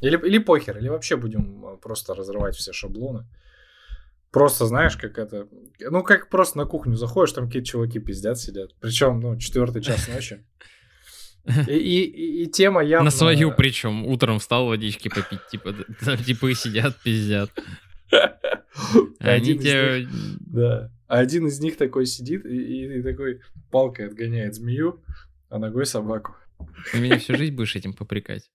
Или, или похер, или вообще будем э, просто разрывать все шаблоны. Просто знаешь, как это... Ну, как просто на кухню заходишь, там какие-то чуваки пиздят сидят. Причем, ну, четвертый час ночи. И, и, и тема явно... На свою причем. Утром встал водички попить, типа, там типы сидят, пиздят. Они тебе... Да. А один из них такой сидит и, и такой палкой отгоняет змею, а ногой собаку. Ты меня всю жизнь будешь этим попрекать.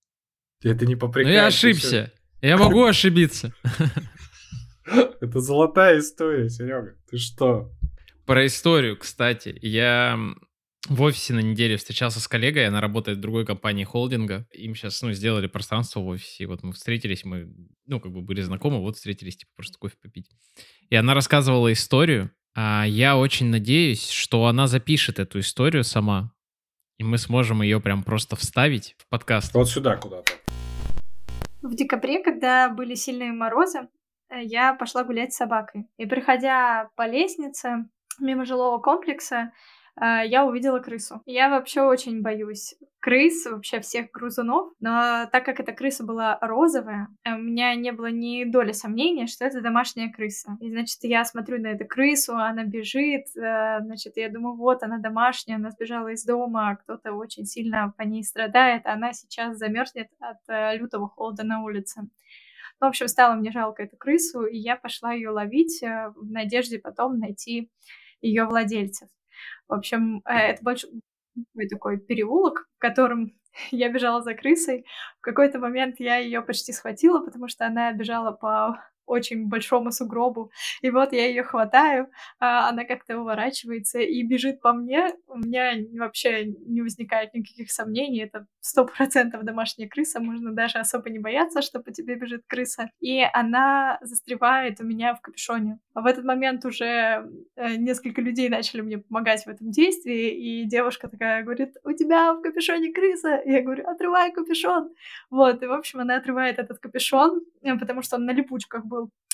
Это не попрекать. Ну я ошибся. Я могу ошибиться. Это золотая история, Серега. Ты что? Про историю, кстати. Я в офисе на неделе встречался с коллегой, она работает в другой компании холдинга. Им сейчас, ну, сделали пространство в офисе. Вот мы встретились, мы, ну, как бы были знакомы, вот встретились, типа, просто кофе попить. И она рассказывала историю. А я очень надеюсь, что она запишет эту историю сама, и мы сможем ее прям просто вставить в подкаст. Вот сюда куда-то. В декабре, когда были сильные морозы, э, я пошла гулять с собакой. И приходя по лестнице мимо жилого комплекса, я увидела крысу. Я вообще очень боюсь крыс, вообще всех грызунов, но так как эта крыса была розовая, э, у меня не было ни доли сомнения, что это домашняя крыса. И, значит, я смотрю на эту крысу, она бежит, э, значит, я думаю, вот она домашняя, она сбежала из дома, кто-то очень сильно по ней страдает, она сейчас замерзнет от э, лютого холода на улице. В общем, стало мне жалко эту крысу, и я пошла ее ловить в надежде потом найти ее владельцев. В общем, э, это большой такой переулок, в котором я бежала за крысой. В какой-то момент я ее почти схватила, потому что она бежала по очень большому сугробу. И вот я ее хватаю, а она как-то уворачивается и бежит по мне. У меня вообще не возникает никаких сомнений. Это сто процентов домашняя крыса. Можно даже особо не бояться, что по тебе бежит крыса. И она застревает у меня в капюшоне. А в этот момент уже э, несколько людей начали мне помогать в этом действии. И девушка такая говорит, у тебя в капюшоне крыса. И я говорю, отрывай капюшон. Вот, и в общем она отрывает этот капюшон, э, потому что он на липучках.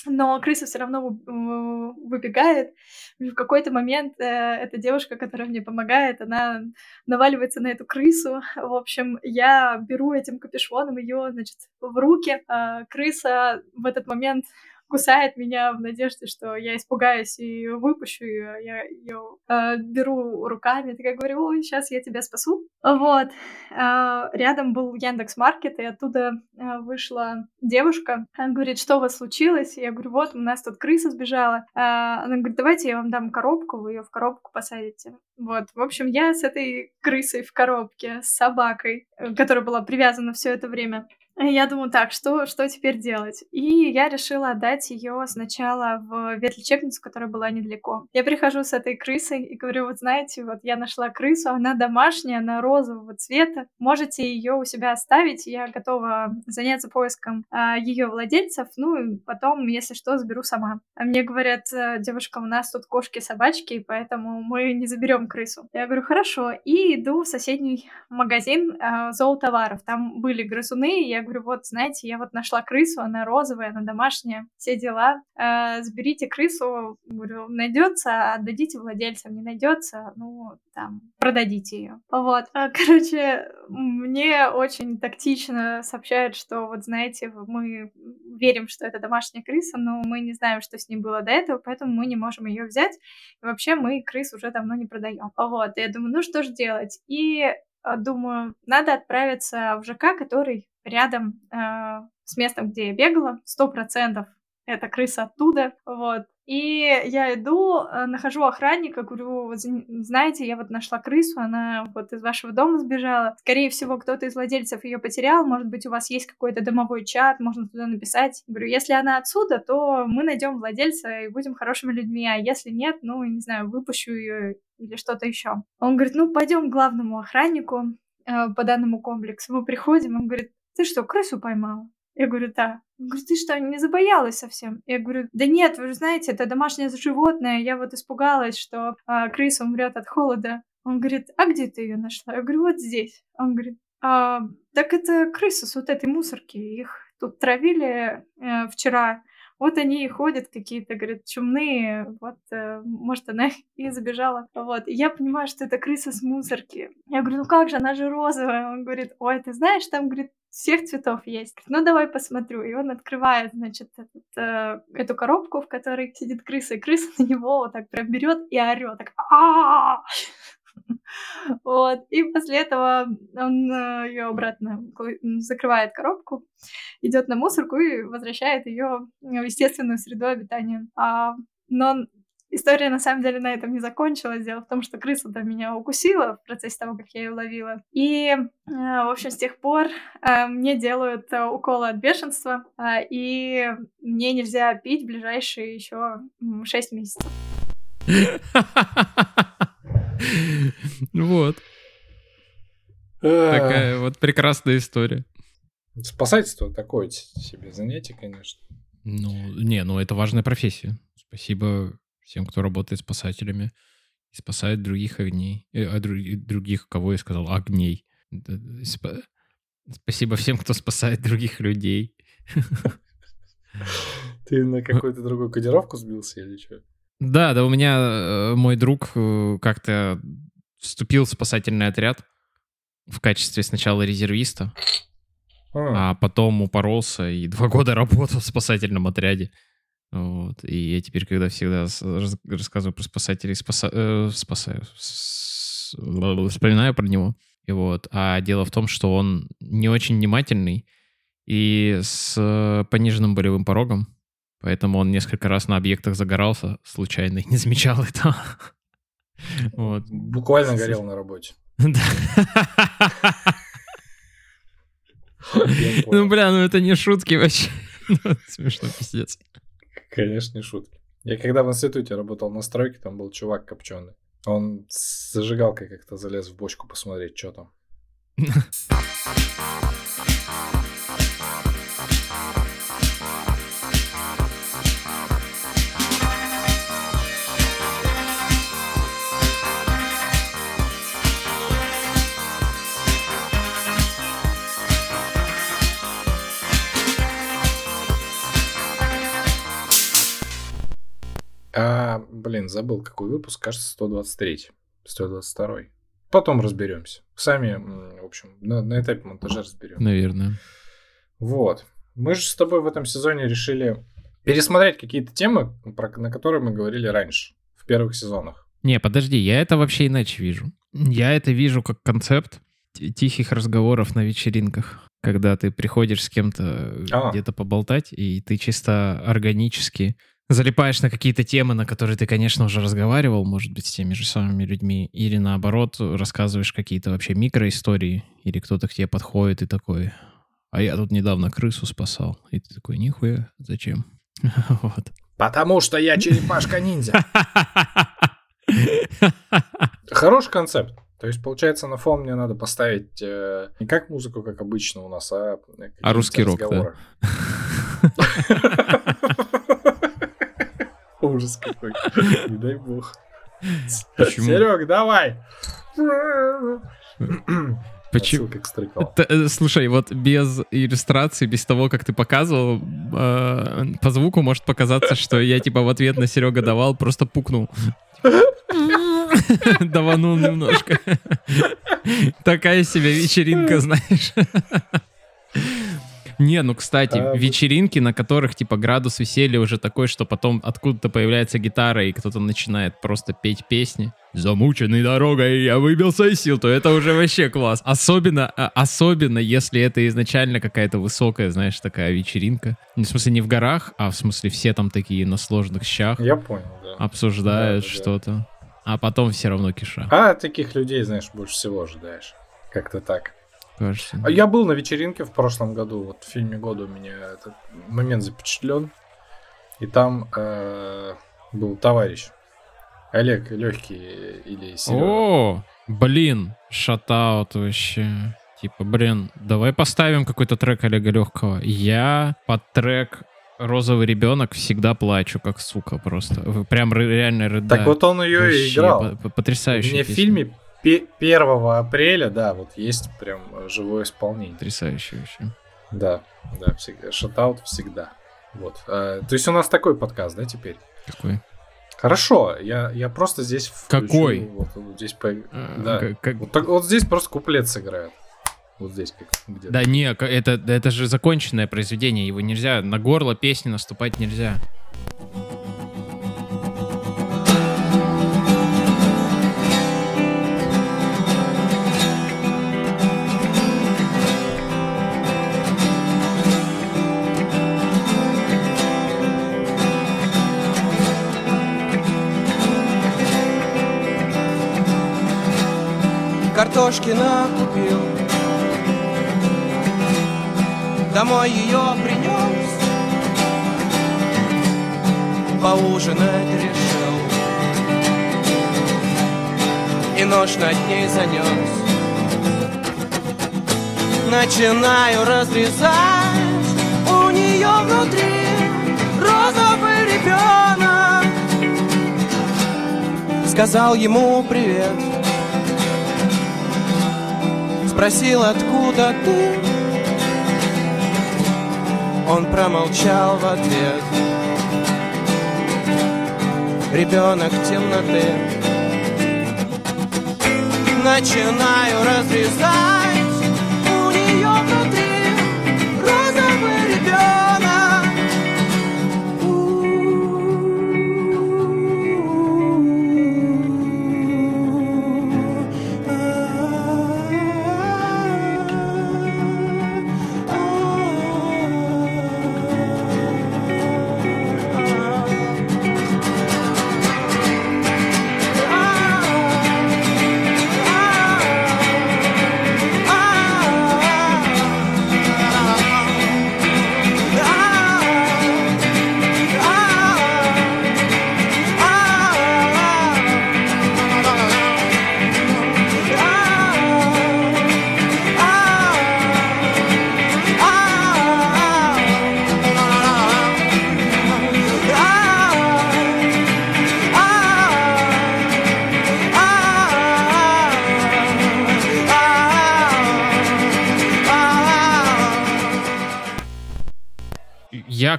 Но крыса все равно выбегает. И в какой-то момент э, эта девушка, которая мне помогает, она наваливается на эту крысу. В общем, я беру этим капюшоном ее, значит, в руки. А крыса в этот момент кусает меня в надежде, что я испугаюсь и выпущу ее. Я ее э, беру руками, такая говорю, ой, сейчас я тебя спасу. Вот. Э, рядом был Яндекс Маркет, и оттуда э, вышла девушка. Она говорит, что у вас случилось? Я говорю, вот, у нас тут крыса сбежала. Э, она говорит, давайте я вам дам коробку, вы ее в коробку посадите. Вот, в общем, я с этой крысой в коробке, с собакой, которая была привязана все это время, я думаю, так, что, что теперь делать? И я решила отдать ее сначала в ветлечебницу, которая была недалеко. Я прихожу с этой крысой и говорю, вот знаете, вот я нашла крысу, она домашняя, она розового цвета. Можете ее у себя оставить, я готова заняться поиском а, ее владельцев, ну и потом, если что, заберу сама. А мне говорят, «Э, девушка, у нас тут кошки-собачки, поэтому мы не заберем крысу. Я говорю, хорошо. И иду в соседний магазин а, зоотоваров. Там были грызуны, я говорю, вот, знаете, я вот нашла крысу, она розовая, она домашняя, все дела. Э, заберите крысу, говорю, найдется, отдадите владельцам, не найдется, ну, там, продадите ее. Вот. А, короче, мне очень тактично сообщают, что вот, знаете, мы верим, что это домашняя крыса, но мы не знаем, что с ней было до этого, поэтому мы не можем ее взять. И вообще мы крыс уже давно не продаем. Вот. И я думаю, ну что же делать? И а, думаю, надо отправиться в ЖК, который рядом э, с местом, где я бегала, сто процентов это крыса оттуда, вот. И я иду, э, нахожу охранника, говорю, знаете, я вот нашла крысу, она вот из вашего дома сбежала. Скорее всего, кто-то из владельцев ее потерял, может быть, у вас есть какой-то домовой чат, можно туда написать. Говорю, если она отсюда, то мы найдем владельца и будем хорошими людьми, а если нет, ну, не знаю, выпущу ее или что-то еще. Он говорит, ну, пойдем к главному охраннику э, по данному комплексу. Мы приходим, он говорит, ты что, крысу поймала? Я говорю, да. Он говорит, ты что, не забоялась совсем? Я говорю, да нет, вы же знаете, это домашнее животное, я вот испугалась, что а, крыса умрет от холода. Он говорит, а где ты ее нашла? Я говорю, вот здесь. Он говорит, а, так это крысы с вот этой мусорки, их тут травили э, вчера, вот они и ходят какие-то, говорят, чумные, вот, э, может, она и забежала. Вот, и я понимаю, что это крыса с мусорки. Я говорю, ну как же, она же розовая. Он говорит, ой, ты знаешь, там, говорит, всех цветов есть. Ну, давай посмотрю. И он открывает, значит, этот, э, эту коробку, в которой сидит крыса, и крыса на него вот так прям берет и орет, так Вот. И после этого он э, ее обратно закрывает коробку, идет на мусорку и возвращает ее в естественную среду обитания. А, но История на самом деле на этом не закончилась. Дело в том, что крыса-то меня укусила в процессе того, как я ее ловила. И, э, в общем, с тех пор э, мне делают э, уколы от бешенства, и мне нельзя пить ближайшие еще 6 месяцев. Вот. Такая вот прекрасная история. Спасательство такое себе занятие, конечно. Ну, не, ну это важная профессия. Спасибо всем, кто работает спасателями и спасает других огней. Э, а других, кого я сказал, огней. Спасибо всем, кто спасает других людей. Ты на какую-то другую кодировку сбился или что? Да, да, у меня э, мой друг э, как-то вступил в спасательный отряд в качестве сначала резервиста, а, а потом упоролся и два года работал в спасательном отряде. Вот. И я теперь, когда всегда рассказываю про спасателей, спаса... э, спасаю, с... вспоминаю про него. И вот. А дело в том, что он не очень внимательный и с пониженным болевым порогом. Поэтому он несколько раз на объектах загорался случайно и не замечал этого. Вот. Буквально горел на работе. Ну, бля, ну это не шутки вообще. Ну, смешно, пиздец. Конечно, не шутки. Я когда в институте работал на стройке, там был чувак копченый. Он с зажигалкой как-то залез в бочку посмотреть, что там. А, блин, забыл, какой выпуск, кажется, 123, 122. Потом разберемся. Сами, в общем, на, на этапе монтажа разберем. Наверное. Вот. Мы же с тобой в этом сезоне решили пересмотреть какие-то темы, про, на которые мы говорили раньше, в первых сезонах. Не, подожди, я это вообще иначе вижу. Я это вижу как концепт тихих разговоров на вечеринках, когда ты приходишь с кем-то а. где-то поболтать, и ты чисто органически залипаешь на какие-то темы, на которые ты, конечно, уже разговаривал, может быть, с теми же самыми людьми, или наоборот, рассказываешь какие-то вообще микроистории, или кто-то к тебе подходит и такой, а я тут недавно крысу спасал. И ты такой, нихуя, зачем? вот. Потому что я черепашка-ниндзя. Хороший концепт. То есть, получается, на фон мне надо поставить э, не как музыку, как обычно у нас, а... А русский рок, да? Ужас какой. Не дай бог. Почему? Серег, давай! Почему? Это, э, слушай, вот без иллюстрации, без того, как ты показывал, э, по звуку может показаться, что я типа в ответ на Серега давал, просто пукнул. Даванул немножко. Такая себе вечеринка, знаешь. Не, ну, кстати, а, вечеринки, на которых, типа, градус веселья уже такой, что потом откуда-то появляется гитара, и кто-то начинает просто петь песни. Замученный дорогой, я выбился из сил, то это уже вообще класс. Особенно, а, особенно, если это изначально какая-то высокая, знаешь, такая вечеринка. Ну, в смысле, не в горах, а в смысле все там такие на сложных щах. Я понял, да. Обсуждают да, что-то. Да. А потом все равно киша. А таких людей, знаешь, больше всего ожидаешь. Как-то так кажется. А я был на вечеринке в прошлом году. Вот в фильме года у меня этот момент запечатлен. И там э, был товарищ. Олег Легкий или Серега. О, блин, шатаут вообще. Типа, блин, давай поставим какой-то трек Олега Легкого. Я под трек Розовый ребенок всегда плачу, как сука, просто. Прям реально рыдаю. Так вот он ее и играл. Потрясающий. Мне в фильме 1 апреля, да, вот есть прям живое исполнение. Потрясающе вообще. Да, да, всегда. Шатаут всегда. Вот. А, то есть у нас такой подкаст, да, теперь? Какой? Хорошо, я, я просто здесь включу, Какой? Вот, вот здесь, по... а, да. Как... Вот, вот здесь просто куплет сыграют. Вот здесь как где-то. Да не, это, это же законченное произведение, его нельзя, на горло песни наступать нельзя. Картошки накупил Домой ее принес Поужинать решил. И нож над ней занес Начинаю разрезать. У нее внутри розовый ребенок Сказал ему привет Спросил, откуда ты? Он промолчал в ответ. Ребенок темноты. Начинаю разрезать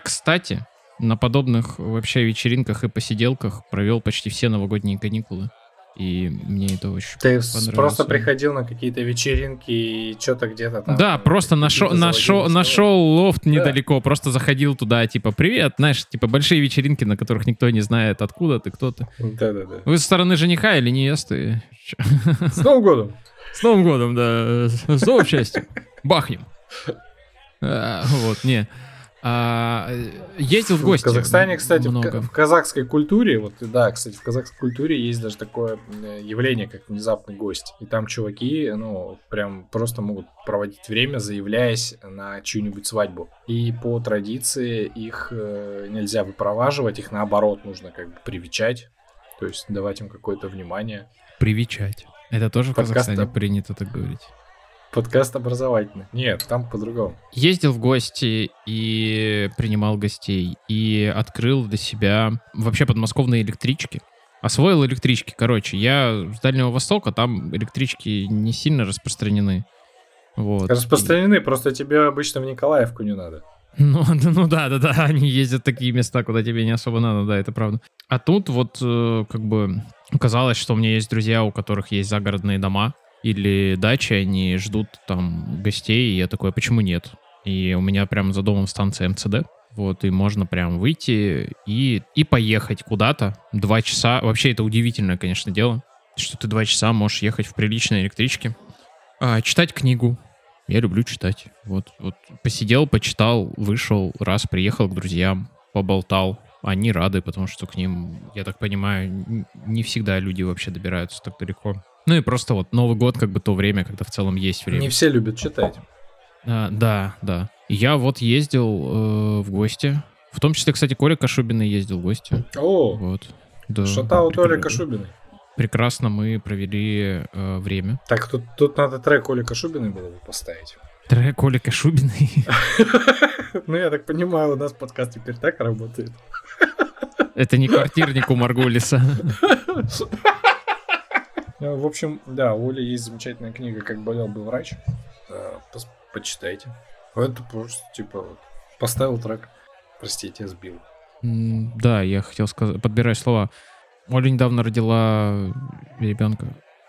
кстати, на подобных вообще вечеринках и посиделках провел почти все новогодние каникулы. И мне это очень Ты понравилось. просто приходил на какие-то вечеринки и что-то где-то там. Да, э, просто нашел, нашел, нашел лофт Да. недалеко, просто заходил туда, типа, привет, знаешь, типа, большие вечеринки, на которых никто не знает, откуда ты, кто ты. Да-да-да. Вы со стороны жениха или невесты? С Новым годом! С Новым годом, да, с новым счастьем. Бахнем. А, Вот, не. А, Ездил в гости. В Казахстане, кстати, в, много. ка- в казахской культуре, вот да, кстати, в казахской культуре есть даже такое э, явление, как внезапный гость. И там чуваки, ну, прям просто могут проводить время, заявляясь на чью-нибудь свадьбу. И по традиции их э, нельзя выпроваживать, их наоборот нужно как бы привечать, то есть давать им какое-то внимание. Привечать. Это тоже в Подкаст Казахстане об- принято так говорить. Подкаст образовательный. Нет, там по-другому. Ездил в гости и принимал гостей. И открыл для себя вообще подмосковные электрички. Освоил электрички. Короче, я с Дальнего Востока, там электрички не сильно распространены. Вот. Распространены, просто тебе обычно в Николаевку не надо. Ну, да, ну да, да, да, они ездят в такие места, куда тебе не особо надо, да, это правда. А тут вот э, как бы оказалось, что у меня есть друзья, у которых есть загородные дома или дачи, они ждут там гостей, и я такой, «А почему нет? И у меня прям за домом станция МЦД, вот, и можно прям выйти и, и поехать куда-то. Два часа, вообще это удивительное, конечно, дело, что ты два часа можешь ехать в приличной электричке, а, читать книгу, я люблю читать. Вот, вот посидел, почитал, вышел, раз приехал к друзьям, поболтал. Они рады, потому что к ним, я так понимаю, не всегда люди вообще добираются так далеко. Ну и просто вот Новый год как бы то время, когда в целом есть время. Не все любят читать. А, да, да. Я вот ездил э, в гости. В том числе, кстати, Коля Кашубин ездил в гости. О, Вот. Да, шатаут Оля Кашубиной. Прекрасно мы провели э, время. Так, тут, тут надо трек Оли Кашубиной было бы поставить. Трек Коля Кашубиной. Ну, я так понимаю, у нас подкаст теперь так работает. Это не квартирник у Марголиса. Ну, В общем, да, у Оли есть замечательная книга «Как болел бы врач». Э, пос- Почитайте. Это просто, типа, вот, поставил трек. Простите, я сбил. Да, я хотел сказать, подбираю слова. Оля недавно родила ребенка,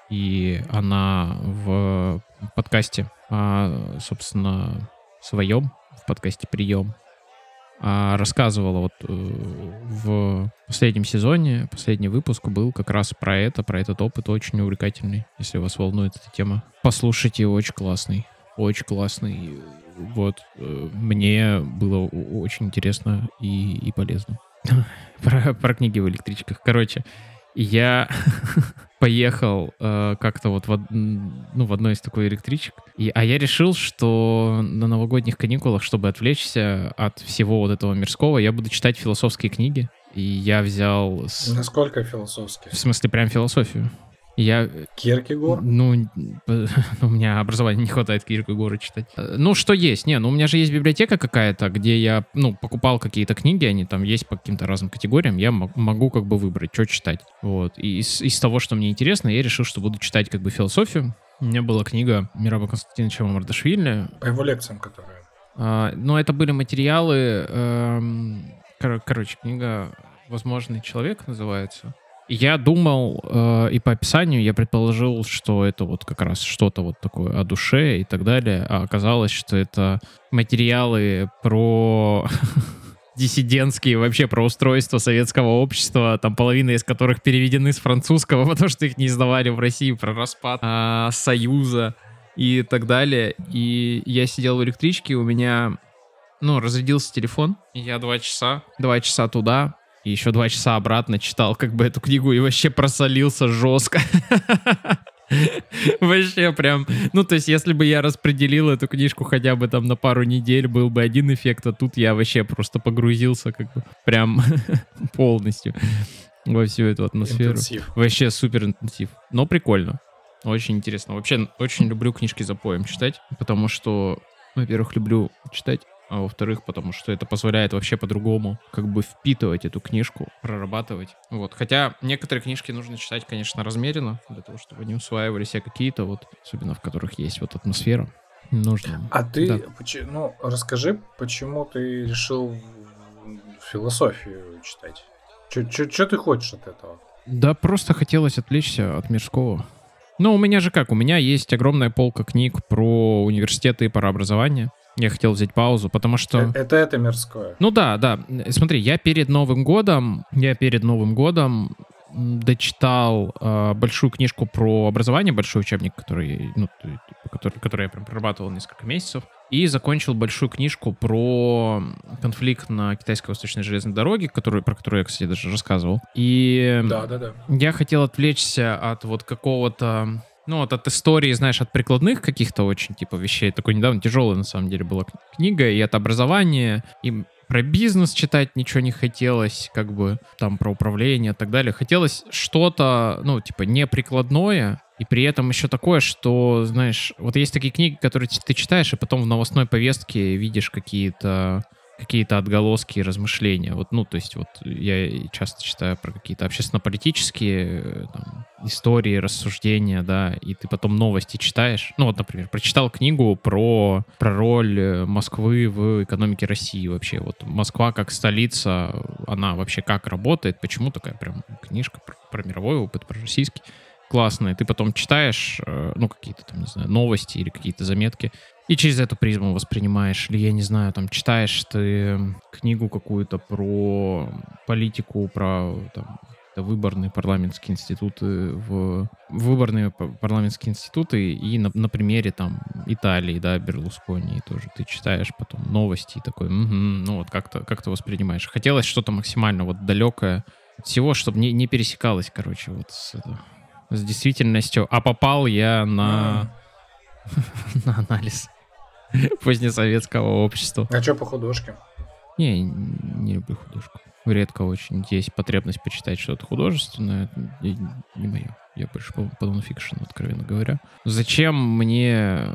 и она в подкасте о, собственно, своем в подкасте «Прием». А рассказывала вот э, в последнем сезоне, последний выпуск был как раз про это, про этот опыт, очень увлекательный, если вас волнует эта тема. Послушайте, очень классный, очень классный. Вот, э, мне было очень интересно и, и полезно. про, про книги в электричках. Короче, я поехал э, как-то вот в, ну, в одной из такой электричек. И, а я решил, что на новогодних каникулах, чтобы отвлечься от всего вот этого мирского, я буду читать философские книги. И я взял... С... Насколько философские? В смысле, прям философию. Я... Киркегор? Ну, у меня образования не хватает Киркегора читать. Ну, что есть? Не, ну у меня же есть библиотека какая-то, где я, ну, покупал какие-то книги, они там есть по каким-то разным категориям, я могу как бы выбрать, что читать. Вот. И из, из того, что мне интересно, я решил, что буду читать как бы философию. У меня была книга Мираба Константиновича Мардашвили. По его лекциям, которые... А, ну, это были материалы... Эм, кор- короче, книга «Возможный человек» называется. Я думал, э, и по описанию я предположил, что это вот как раз что-то вот такое о душе и так далее, а оказалось, что это материалы про диссидентские, вообще про устройство советского общества, там половина из которых переведены с французского, потому что их не издавали в России, про распад а, Союза и так далее. И я сидел в электричке, у меня, ну, разрядился телефон, я два часа, два часа туда, и еще два часа обратно читал как бы эту книгу и вообще просолился жестко. Вообще прям, ну то есть если бы я распределил эту книжку хотя бы там на пару недель, был бы один эффект, а тут я вообще просто погрузился как бы прям полностью во всю эту атмосферу. Интенсив. Вообще супер интенсив, но прикольно. Очень интересно. Вообще очень люблю книжки за поем читать, потому что, во-первых, люблю читать, а во-вторых, потому что это позволяет вообще по-другому как бы впитывать эту книжку, прорабатывать. Вот. Хотя некоторые книжки нужно читать, конечно, размеренно, для того, чтобы они усваивали себе какие-то вот, особенно в которых есть вот атмосфера. Нужно. А ты, да. ну, расскажи, почему ты решил философию читать? Что ты хочешь от этого? Да просто хотелось отвлечься от мирского. Ну, у меня же как, у меня есть огромная полка книг про университеты и про образование. Я хотел взять паузу, потому что... Э, это это мирское. Ну да, да. Смотри, я перед Новым годом, я перед Новым годом дочитал э, большую книжку про образование, большой учебник, который, ну, который, который я прям прорабатывал несколько месяцев, и закончил большую книжку про конфликт на китайской восточной железной дороге, которую, про которую я, кстати, даже рассказывал. И да, да, да. я хотел отвлечься от вот какого-то ну, вот от истории, знаешь, от прикладных каких-то очень, типа, вещей. Такой недавно тяжелая, на самом деле, была книга, и от образования, и про бизнес читать ничего не хотелось, как бы, там, про управление и так далее. Хотелось что-то, ну, типа, не прикладное, и при этом еще такое, что, знаешь, вот есть такие книги, которые ты читаешь, и потом в новостной повестке видишь какие-то какие-то отголоски и размышления. Вот, ну, то есть вот я часто читаю про какие-то общественно-политические э, там, истории, рассуждения, да, и ты потом новости читаешь. Ну, вот, например, прочитал книгу про, про роль э, Москвы в экономике России вообще. Вот Москва как столица, она вообще как работает, почему такая прям книжка про, про мировой опыт, про российский классные, ты потом читаешь, э, ну, какие-то там, не знаю, новости или какие-то заметки, и через эту призму воспринимаешь, или, я не знаю, там, читаешь ты книгу какую-то про политику, про там, выборные парламентские институты в выборные парламентские институты и на, на примере там Италии, да, Берлускони тоже ты читаешь потом новости и такой, угу, ну вот как-то как то воспринимаешь. Хотелось что-то максимально вот далекое всего, чтобы не, не пересекалось, короче, вот с, с действительностью. А попал я на, на анализ позднесоветского общества. А что по художке? Не, не люблю художку. Редко очень есть потребность почитать что-то художественное. Не, не мое. Я больше по, по нонфикшн, откровенно говоря. Зачем мне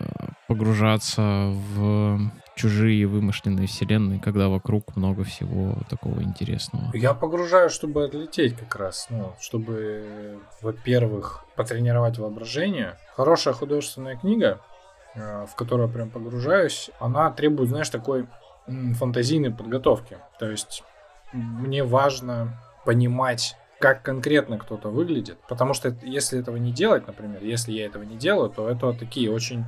погружаться в чужие вымышленные вселенные, когда вокруг много всего такого интересного. Я погружаю, чтобы отлететь как раз, ну, чтобы, во-первых, потренировать воображение. Хорошая художественная книга, э, в которую я прям погружаюсь, она требует, знаешь, такой фантазийной подготовки. То есть мне важно понимать, как конкретно кто-то выглядит, потому что если этого не делать, например, если я этого не делаю, то это такие очень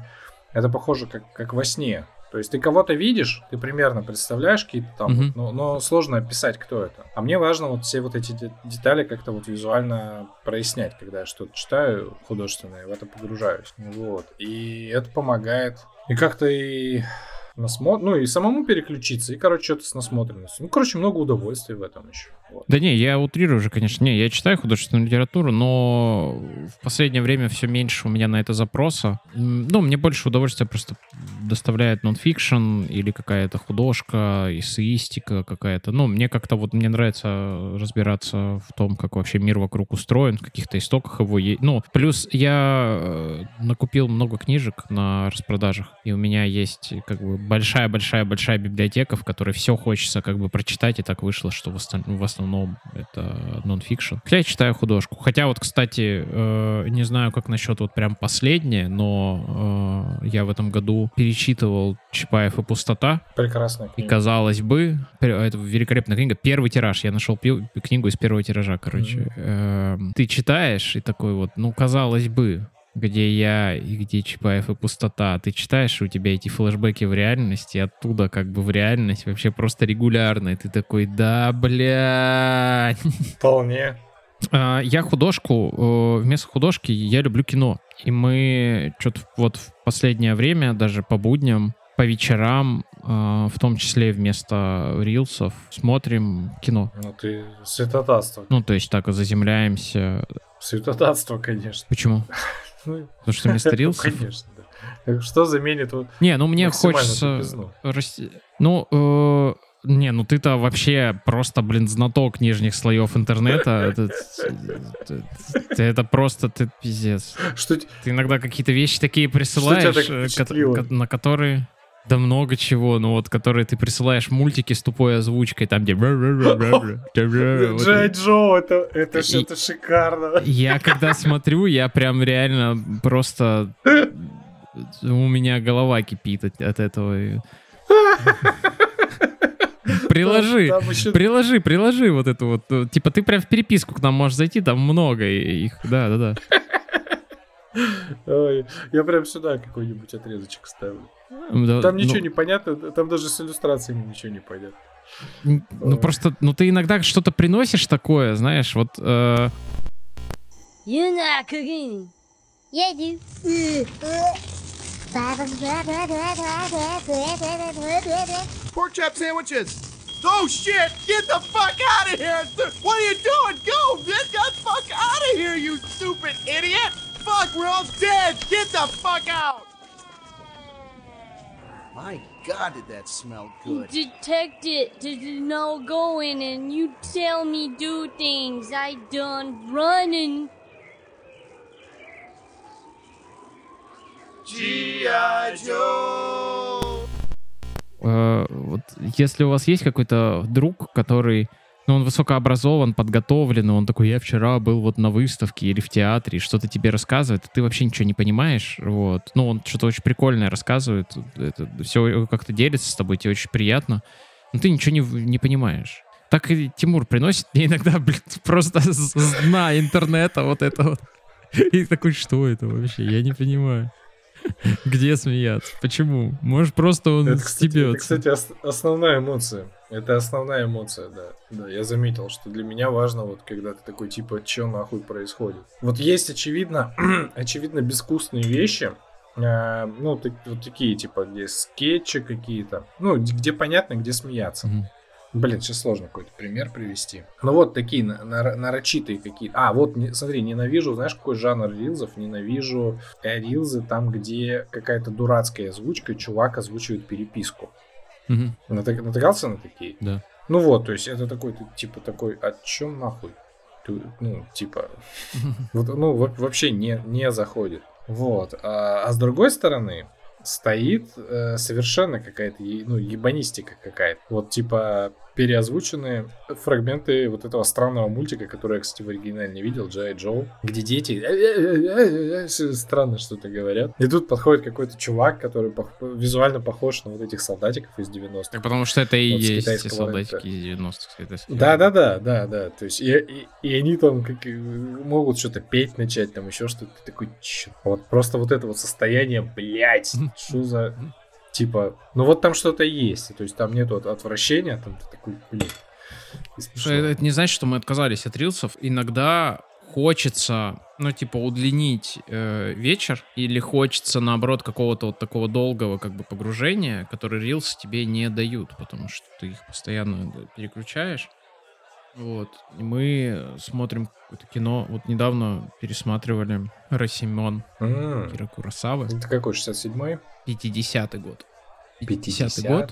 Это похоже как, как во сне. То есть ты кого-то видишь, ты примерно представляешь какие-то там, вот, но, но сложно описать, кто это. А мне важно вот все вот эти де- детали как-то вот визуально прояснять, когда я что-то читаю художественное, в это погружаюсь. Вот. И это помогает. И как-то и насмо... ну и самому переключиться, и, короче, что-то с насмотренностью. Ну, короче, много удовольствия в этом еще. Да не, я утрирую уже, конечно. Не, я читаю художественную литературу, но в последнее время все меньше у меня на это запроса. Ну, мне больше удовольствия просто доставляет нонфикшн или какая-то художка, эссеистика какая-то. Ну, мне как-то вот, мне нравится разбираться в том, как вообще мир вокруг устроен, в каких-то истоках его. е- Ну, плюс я э, накупил много книжек на распродажах, и у меня есть как бы большая-большая-большая библиотека, в которой все хочется как бы прочитать, и так вышло, что в, осталь- в основном это нонфикшн. Я читаю художку. Хотя вот, кстати, э, не знаю, как насчет вот прям последнее, но э, я в этом году перечитывал Чапаев и пустота, Прекрасная и казалось бы, это великолепная книга, первый тираж. Я нашел книгу из первого тиража, короче. Эм, Ты читаешь и такой вот, ну казалось бы, где я и где Чапаев и пустота. Ты читаешь, и у тебя эти флешбеки в реальности, и оттуда как бы в реальность вообще просто регулярно. И ты такой, да, блядь. Вполне. А, Я художку, э, вместо художки я люблю кино. И мы что-то вот в последнее время, даже по будням, по вечерам, э, в том числе вместо рилсов, смотрим кино. Ну ты святотатство. Ну, то есть так заземляемся. Святотатство, конечно. Почему? Потому что вместо рилсов... Конечно, да. Что заменит вот Не, ну мне хочется... расти- Ну, э, не, ну ты-то вообще просто, блин, знаток нижних слоев интернета. Это, это- это просто ты пиздец. Что Ты иногда какие-то вещи такие присылаешь, э, ко- впечатлило? ко- на которые... Да много чего, ну вот, которые ты присылаешь мультики с тупой озвучкой, там где... Джай Джо, это, это что-то шикарно. Я когда смотрю, я прям реально просто... У меня голова кипит от, от этого. Приложи. Там еще- Приложи, приложи вот эту вот. ну, Типа ты прям в переписку к нам можешь зайти, там много их. Да, да, да. Ой, я прям сюда какой-нибудь отрезочек ставлю. Да, Там ну, ничего не понятно, там даже с иллюстрациями ничего не понятно. Ну просто, ну ты иногда что-то приносишь такое, знаешь, вот. э. Pork chop sandwiches. Oh shit! Get the fuck out of here! What are you doing? Go! Get the fuck out of here, you stupid idiot! Fuck, we're all dead! Get the fuck out! My god, did that smell good? Detect it. Did you know go in and you tell me do things. I done running. G.I. Joe! э, вот если у вас есть какой-то друг, который, ну, он высокообразован, подготовлен, он такой, я вчера был вот на выставке или в театре, и что-то тебе рассказывает, а ты вообще ничего не понимаешь, вот. Ну, он что-то очень прикольное рассказывает, это все как-то делится с тобой, тебе очень приятно, но ты ничего не, не понимаешь. Так и Тимур приносит мне иногда, блин, просто с с дна интернета вот это вот. И такой, что это вообще? Я не понимаю. Где смеяться? Почему? Может, просто он Это, кстати, это, стебется. кстати, ос- основная эмоция. Это основная эмоция, да. Да, я заметил, что для меня важно, вот когда ты такой, типа, что нахуй происходит. Вот есть, очевидно, очевидно, безвкусные вещи, э, ну, так- вот такие, типа, где скетчи какие-то, ну, где понятно, где смеяться. Мгм. Блин, сейчас сложно какой-то пример привести. Ну вот такие на- нар- нарочитые какие. А, вот, не- смотри, ненавижу, знаешь, какой жанр рилзов? Ненавижу э, рилзы там, где какая-то дурацкая озвучка, чувак озвучивает переписку. Натык- натыкался на такие? Да. Ну вот, то есть это такой, ты, типа такой, о чем нахуй? Ты, ну, типа, вот, ну, во- вообще не, не заходит. Вот. А, а с другой стороны, стоит э, совершенно какая-то, ну, ебанистика какая-то. Вот, типа, переозвученные фрагменты вот этого странного мультика, который я, кстати, в оригинале не видел, Джай Джоу, где дети «Э-э-э-э-э», странно что-то говорят. И тут подходит какой-то чувак, который пох- визуально похож на вот этих солдатиков из 90-х. Так потому что это и Вот есть те солдатики из 90-х. это всё. Да, да, да, да, да. То есть и, и- и они там как, могут что-то петь начать, там еще что-то. Ты такой? Вот просто вот это вот состояние, блядь, что за типа, ну вот там что-то есть, то есть там нету от- отвращения, там ты такой, блин. Слушай, Это, не значит, что мы отказались от рилсов. Иногда хочется, ну, типа, удлинить э, вечер, или хочется, наоборот, какого-то вот такого долгого, как бы, погружения, который рилсы тебе не дают, потому что ты их постоянно переключаешь. Вот. И мы смотрим какое-то кино. Вот недавно пересматривали Росимон М, Кира Курасавы. Это какой, 67-й? 50-й год. 50-й год.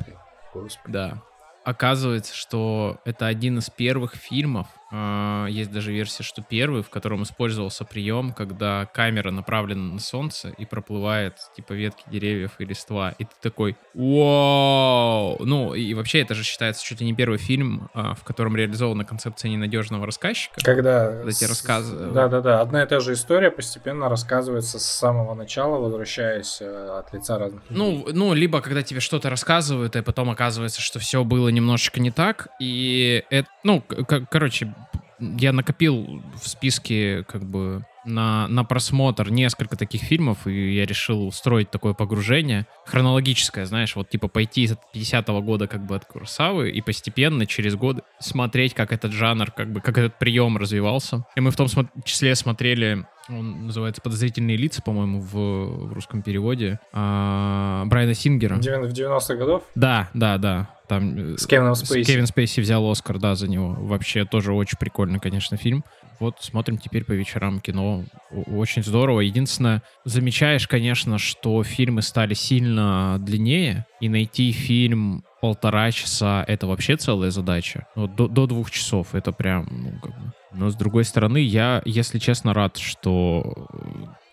Господи. Да. Оказывается, что это один из первых фильмов, есть даже версия, что первый, в котором использовался прием, когда камера направлена на солнце и проплывает типа ветки деревьев и листва, и ты такой «Вау!» Ну, и вообще это же считается чуть ли не первый фильм, а, в котором реализована концепция ненадежного рассказчика. Когда... С- рассказывают. Да-да-да, одна и та же история постепенно рассказывается с самого начала, возвращаясь э, от лица разных. Ну, ну, либо когда тебе что-то рассказывают, и потом оказывается, что все было немножечко не так. И это, ну, короче, я накопил в списке как бы на, на просмотр несколько таких фильмов, и я решил устроить такое погружение. Хронологическое, знаешь, вот типа пойти от 50-го года как бы от Курсавы и постепенно через годы смотреть, как этот жанр, как бы, как этот прием развивался. И мы в том числе смотрели, он называется «Подозрительные лица», по-моему, в, в русском переводе, а, Брайана Сингера. В 90-х годов Да, да, да. Там э, с Кевином с- Спейси. Кевин Спейси взял Оскар, да, за него. Вообще тоже очень прикольный, конечно, фильм. Вот смотрим теперь по вечерам кино. Очень здорово. Единственное, замечаешь, конечно, что фильмы стали сильно длиннее, и найти фильм полтора часа — это вообще целая задача. Вот до, до двух часов это прям, ну, как бы... Но с другой стороны, я, если честно, рад, что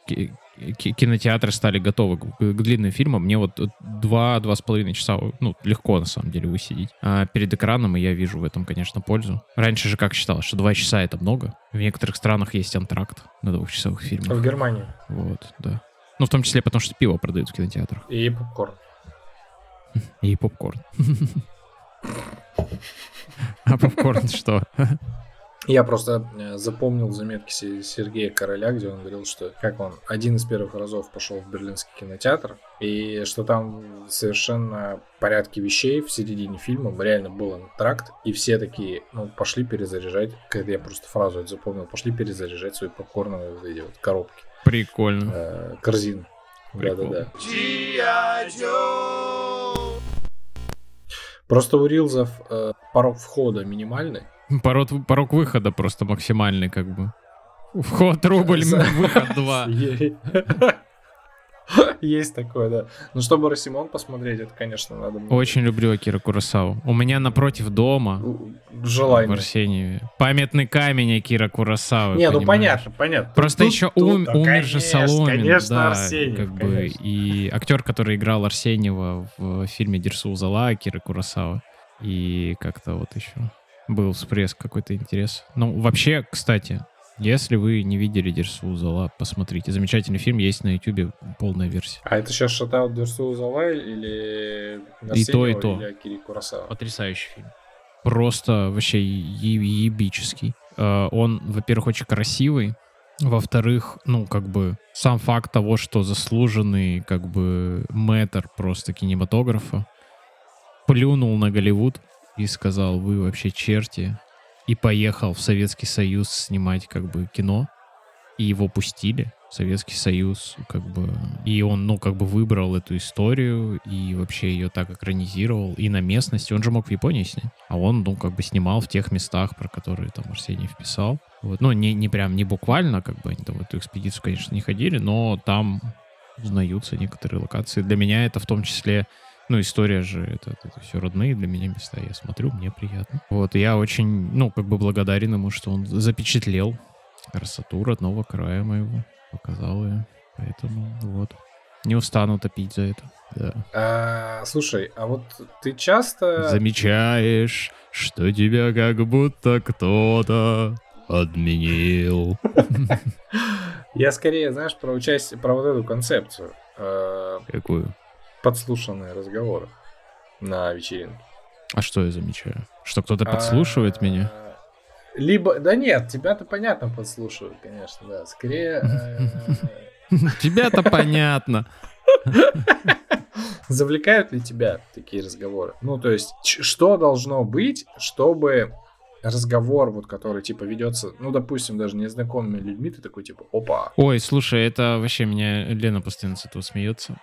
ки- кинотеатры стали готовы к, к длинным фильмам. Мне вот два-два с половиной часа, ну, легко, на самом деле, высидеть а, перед экраном, и я вижу в этом, конечно, пользу. Раньше же как считалось, что два часа — это много. В некоторых странах есть антракт на двухчасовых В фильмах. Германии. Вот, да. Ну, в том числе потому, что пиво продают в кинотеатрах. И попкорн. И попкорн. А попкорн что? Я просто э, запомнил заметки Се- Сергея Короля, где он говорил, что как он один из первых разов пошел в берлинский кинотеатр, и что там совершенно порядке вещей в середине фильма реально был антракт, и все такие, ну, пошли перезаряжать, когда я просто фразу эту запомнил, пошли перезаряжать свои попкорновые вот эти вот коробки, Прикольно. э, корзин. Да-да-да. Просто у рилзов э, порог входа минимальный. Порог, порог выхода просто максимальный, как бы. Вход рубль, выход два. Есть такое, да. Ну, чтобы Росимон посмотреть, это, конечно, надо. Очень люблю Акира Курасаву. У меня напротив дома в Желание. Арсеньеве памятный камень Акира Курасавы. Не, ну понятно, понятно. Просто еще умер же Соломин, Конечно, да, Арсеньев, как бы, и актер, который играл Арсеньева в фильме Дерсу Зала, Акира Курасава, и как-то вот еще был всплеск какой-то интерес. Ну, вообще, кстати, если вы не видели Дерсу Зала, посмотрите. Замечательный фильм, есть на ютубе полная версия. А это сейчас шатаут Дерсу Залай или И то, и то. или Акири Курасава? Потрясающий фильм. Просто вообще е- ебический. Э, Он, во-первых, очень красивый. Во-вторых, ну, как бы, сам факт того, что заслуженный, как бы, мэтр просто кинематографа плюнул на Голливуд и сказал, вы вообще черти, и поехал в Советский Союз снимать, как бы, кино, и его пустили. Советский Союз, как бы, и он, ну, как бы выбрал эту историю и вообще ее так экранизировал и на местности. Он же мог в Японии снять, а он, ну, как бы снимал в тех местах, про которые там Арсений вписал. Вот. Ну, не, не прям, не буквально, как бы они там в эту экспедицию, конечно, не ходили, но там узнаются некоторые локации. Для меня это в том числе ну, история же, это, это все родные для меня места. Я смотрю, мне приятно. Вот, я очень, ну, как бы благодарен ему, что он запечатлел красоту родного края моего. Показал ее. Поэтому вот. Не устану топить за это. Да. А, слушай, а вот ты часто... Замечаешь, что тебя как будто кто-то отменил. Я скорее, знаешь, про участие, про вот эту концепцию. э, Какую? Подслушанные разговоры на вечеринке. А что я замечаю? Что кто-то подслушивает А, меня? Либо, да нет, тебя-то понятно подслушивают, конечно, да. Скорее, э, Тебя-то понятно. завлекают ли тебя такие разговоры? Ну, то есть, что должно быть, чтобы разговор, вот который, типа, ведется, ну, допустим, даже незнакомыми людьми, ты такой, типа, опа, Ой, слушай, это вообще меня Лена постоянно с этого смеется.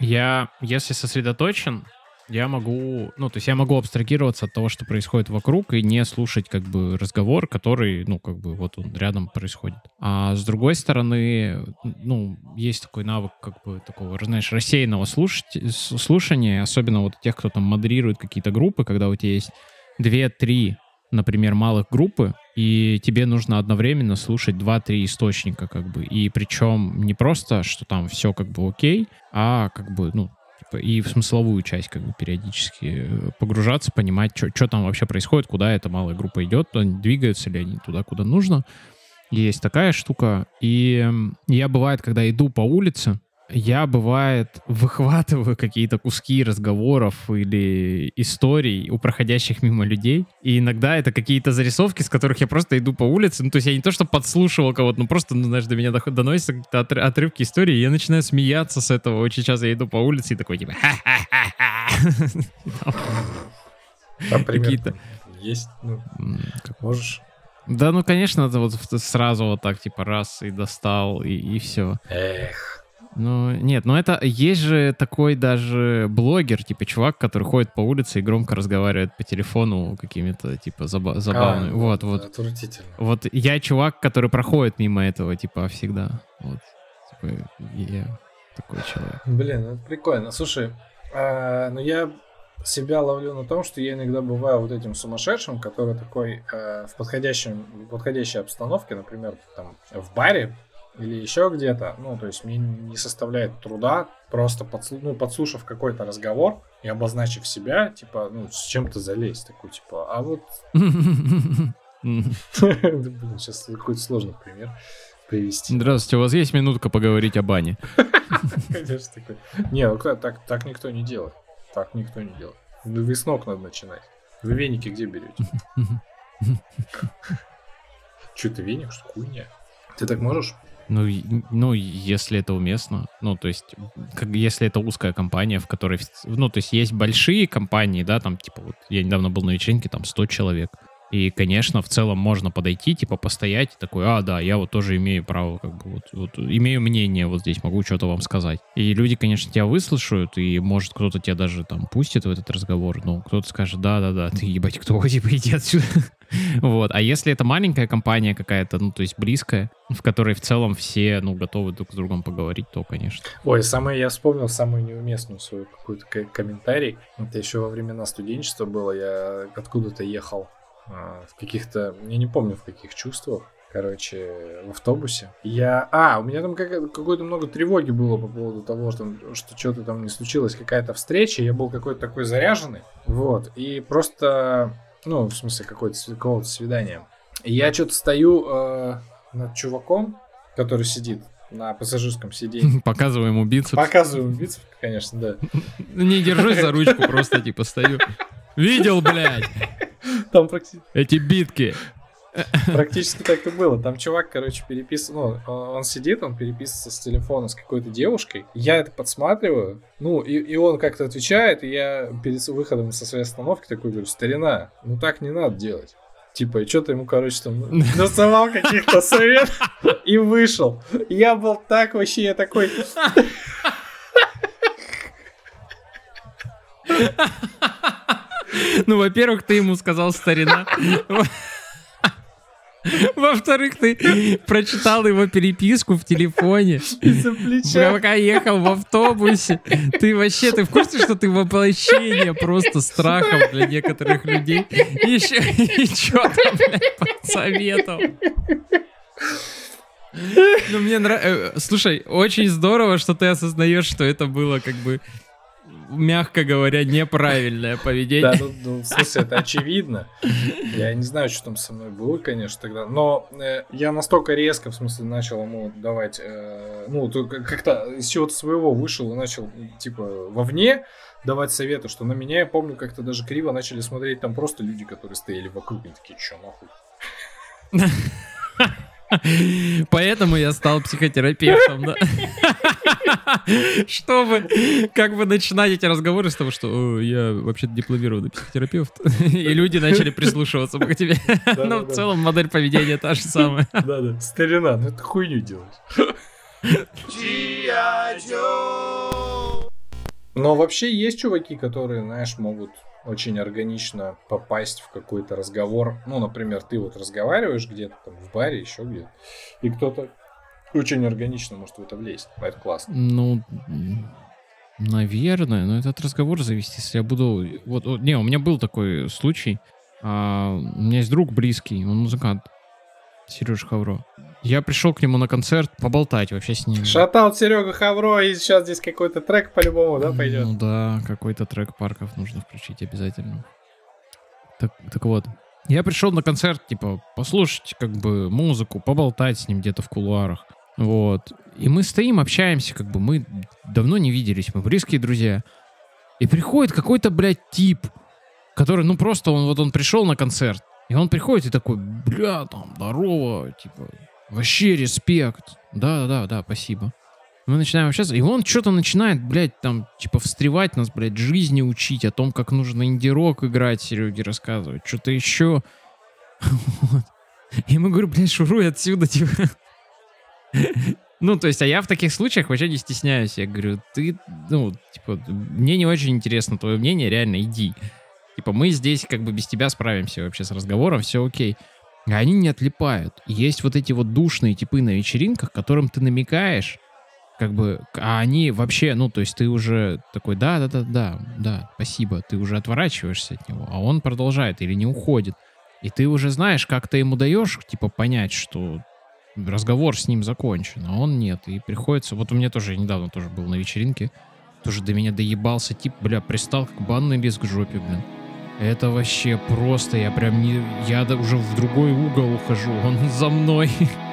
Я, если сосредоточен, я могу, ну, то есть я могу абстрагироваться от того, что происходит вокруг, и не слушать, как бы, разговор, который, ну, как бы, вот он рядом происходит. А с другой стороны, ну, есть такой навык, как бы, такого, знаешь, рассеянного слушать, слушания, особенно вот тех, кто там модерирует какие-то группы, когда у тебя есть две-три, например, малых группы, и тебе нужно одновременно слушать 2-3 источника, как бы. И причем не просто, что там все как бы окей, а как бы, ну, типа, и в смысловую часть как бы периодически э, погружаться, понимать, что там вообще происходит, куда эта малая группа идет, двигаются ли они туда, куда нужно. Есть такая штука. И я, бывает, когда иду по улице, я, бывает, выхватываю какие-то куски разговоров или историй у проходящих мимо людей. И иногда это какие-то зарисовки, с которых я просто иду по улице. Ну, то есть я не то, что подслушивал кого-то, но просто, ну, знаешь, до меня доносятся какие-то отр- отрывки истории, и я начинаю смеяться с этого. Очень часто я иду по улице и такой, типа, «Ха-ха-ха-ха». там пример Какие-то. есть, ну, как- можешь. Да, ну, конечно, это вот сразу вот так, типа, раз и достал, и, и все. Эх, Ну, нет, ну это есть же такой даже блогер, типа чувак, который ходит по улице и громко разговаривает по телефону какими-то, типа, заба- забавными. а, вот, вот. Отвратительно. Вот я чувак, который проходит мимо этого, типа, всегда. Вот. Типа, я такой человек. Блин, это прикольно. Слушай, а, ну я себя ловлю на том, что я иногда бываю вот этим сумасшедшим, который такой э, в подходящем, в подходящей обстановке, например, там в баре или еще где-то, ну, то есть мне не составляет труда просто подслу- ну, подслушав какой-то разговор и обозначив себя, типа, ну, с чем-то залезть, такой, типа, а вот, блин, сейчас какой-то сложный пример привести. Здравствуйте, у вас есть минутка поговорить о бане? Конечно, такой. Не, ну так, так никто не делает. Так никто не делает. Ну, вы с ног надо начинать. Вы веники где берете? Че ты веник, что хуйня? Ты так можешь? Ну, ну, если это уместно. Ну, то есть, как, если это узкая компания, в которой... Ну, то есть, есть большие компании, да, там, типа, вот, я недавно был на вечеринке, там, 100 человек. И, конечно, в целом можно подойти, типа, постоять, такой, а, да, я вот тоже имею право, как бы, вот, вот, имею мнение вот здесь, могу что-то вам сказать. И люди, конечно, тебя выслушают, и, может, кто-то тебя даже там пустит в этот разговор, ну, кто-то скажет, да-да-да, ты, ебать, кто, типа, иди отсюда. Вот. А если это маленькая компания какая-то, ну, то есть близкая, в которой в целом все, ну, готовы друг с другом поговорить, то, конечно. Ой, самое, я вспомнил самую неуместную свою какую-то ко- комментарий. Это еще во времена студенчества было. Я откуда-то ехал в каких-то, я не помню в каких чувствах. Короче, в автобусе. Я... А, у меня там как- какое-то много тревоги было по поводу того, что, что что-то там не случилось, какая-то встреча. Я был какой-то такой заряженный. Вот. И просто... Ну, в смысле, какое-то, какого-то свидания. И я что-то стою э, над чуваком, который сидит на пассажирском сиденье. Показываем ему бицепс. Показываем бицепс, конечно, да. Ну, Не держусь за ручку, просто типа стою. Видел, блядь, Там практи- эти битки. практически так и было. Там чувак, короче, переписывал. Ну, он он сидит, он переписывается с телефона с какой-то девушкой. Я это подсматриваю. Ну, и, и он как-то отвечает, и я перед выходом со своей остановки такой говорю, старина, ну так не надо делать. Типа, и что-то ему, короче, там насовал каких-то советов и вышел. Я был так вообще, я такой... Ну, во-первых, ты ему сказал старина. Во-вторых, ты прочитал его переписку в телефоне. Из-за плеча. Пока ехал в автобусе. Ты вообще, ты в курсе, что ты воплощение просто страхов для некоторых людей? Еще и что-то, блядь, подсоветовал. Ну, мне нравится... Слушай, очень здорово, что ты осознаешь, что это было как бы, мягко говоря, неправильное Да, поведение. ну, ну, в смысле, это очевидно. Я не знаю, что там со мной было, конечно, тогда. Но э, я настолько резко, в смысле, начал ему давать, э, ну, то как- как-то из чего-то своего вышел и начал, типа, вовне давать советы, что на меня, я помню, как-то даже криво начали смотреть там просто люди, которые стояли вокруг, и такие, чё нахуй? Поэтому я стал психотерапевтом, да. Чтобы как бы начинать эти разговоры с того, что «О, я вообще-то дипломированный психотерапевт. И люди начали прислушиваться к тебе. Но в Да-да-да. целом модель поведения та же самая. Да-да, старина, ну это хуйню делаешь. Но вообще есть чуваки, которые, знаешь, могут очень органично попасть в какой-то разговор. Ну, например, ты вот разговариваешь где-то там в баре, еще где-то, и кто-то очень органично может в это влезть. Это классно. Ну, наверное, но этот разговор завести, если я буду... Вот, вот, не, у меня был такой случай. А, у меня есть друг близкий, он музыкант. Сережа Хавро. Я пришел к нему на концерт поболтать вообще с ним. Шатаут Серега Хавро, и сейчас здесь какой-то трек по-любому, да, пойдет? Ну да, какой-то трек парков нужно включить обязательно. Так, так вот, я пришел на концерт, типа, послушать как бы музыку, поболтать с ним где-то в кулуарах. Вот. И мы стоим, общаемся, как бы мы давно не виделись, мы близкие друзья. И приходит какой-то, блядь, тип, который, ну просто он вот он пришел на концерт, и он приходит и такой, бля, там, здорово, типа, вообще респект. Да-да-да, спасибо. Мы начинаем общаться, и он что-то начинает, блядь, там, типа, встревать нас, блядь, жизни учить, о том, как нужно инди-рок играть, Сереге рассказывать, что-то еще. Вот. И мы говорю, блядь, шуруй отсюда, типа. Ну, то есть, а я в таких случаях вообще не стесняюсь. Я говорю, ты, ну, типа, мне не очень интересно твое мнение, реально, иди. Типа, мы здесь как бы без тебя справимся вообще с разговором, все окей. А они не отлипают. Есть вот эти вот душные типы на вечеринках, которым ты намекаешь, как бы, а они вообще, ну, то есть ты уже такой, да, да, да, да, да, спасибо, ты уже отворачиваешься от него, а он продолжает или не уходит. И ты уже знаешь, как ты ему даешь, типа, понять, что разговор с ним закончен, а он нет. И приходится... Вот у меня тоже я недавно тоже был на вечеринке, тоже до меня доебался тип, бля, пристал как банный лист к жопе, блин. Это вообще просто, я прям не... Я уже в другой угол ухожу, он за мной.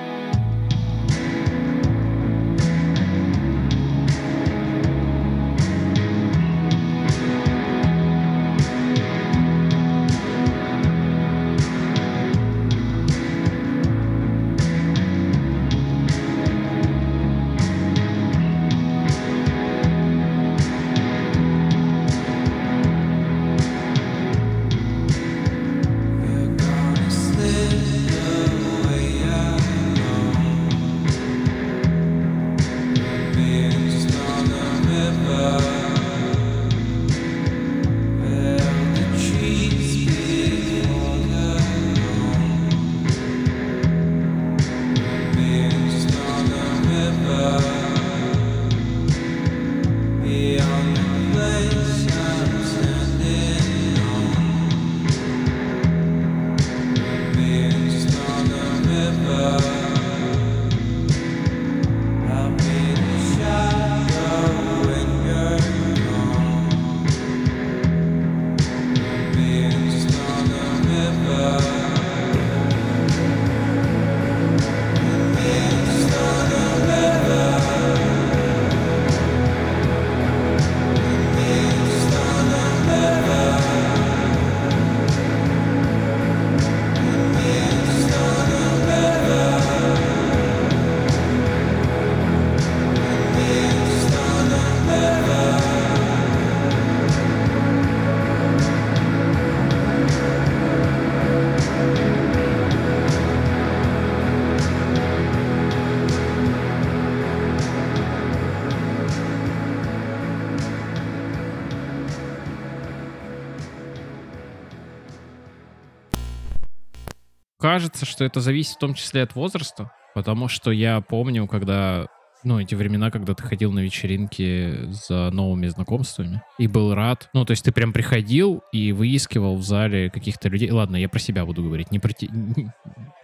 Кажется, что это зависит в том числе от возраста, потому что я помню, когда ну, эти времена, когда ты ходил на вечеринки за новыми знакомствами и был рад. Ну, то есть ты прям приходил и выискивал в зале каких-то людей. Ладно, я про себя буду говорить, не про,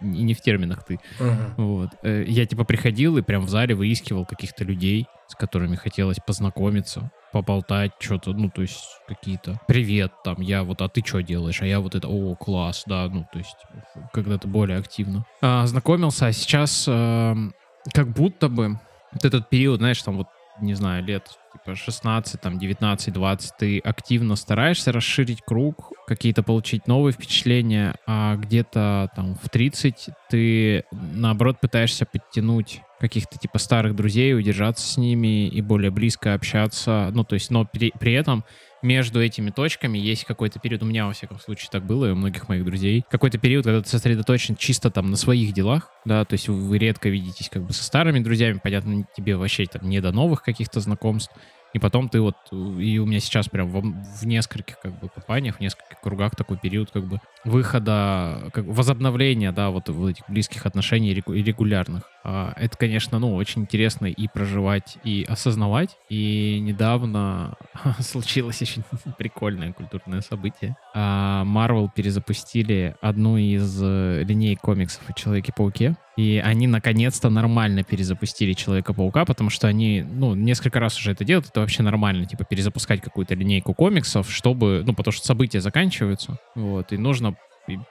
и не в терминах ты. Мгм. Вот. Э, Я типа приходил и прям в зале выискивал каких-то людей, с которыми хотелось познакомиться, поболтать что-то, ну, то есть какие-то «Привет, там, я вот, а ты что делаешь?» А я вот это «О, класс», да, ну, то есть когда-то более активно. А, знакомился, а сейчас эм, как будто бы вот этот период, знаешь, там вот, не знаю, лет типа 16, там 19, 20, ты активно стараешься расширить круг, какие-то получить новые впечатления, а где-то там в 30 ты наоборот пытаешься подтянуть каких-то типа старых друзей, удержаться с ними и более близко общаться. Ну, то есть, но при, при этом между этими точками есть какой-то период, у меня, во всяком случае, так было, и у многих моих друзей, какой-то период, когда ты сосредоточен чисто там на своих делах, да, то есть вы, редко видитесь как бы со старыми друзьями, понятно, тебе вообще там не до новых каких-то знакомств, и потом ты вот, и у меня сейчас прям в, в нескольких как бы компаниях, в нескольких кругах такой период как бы выхода, как возобновления, да, вот, вот этих близких отношений регулярных. А, это, конечно, ну, очень интересно и проживать, и осознавать. И недавно случилось очень прикольное культурное событие. Marvel перезапустили одну из э, линей комиксов о Человеке-пауке. И они наконец-то нормально перезапустили Человека-паука, потому что они, ну, несколько раз уже это делают, это вообще нормально, типа, перезапускать какую-то линейку комиксов, чтобы, ну, потому что события заканчиваются, вот, и нужно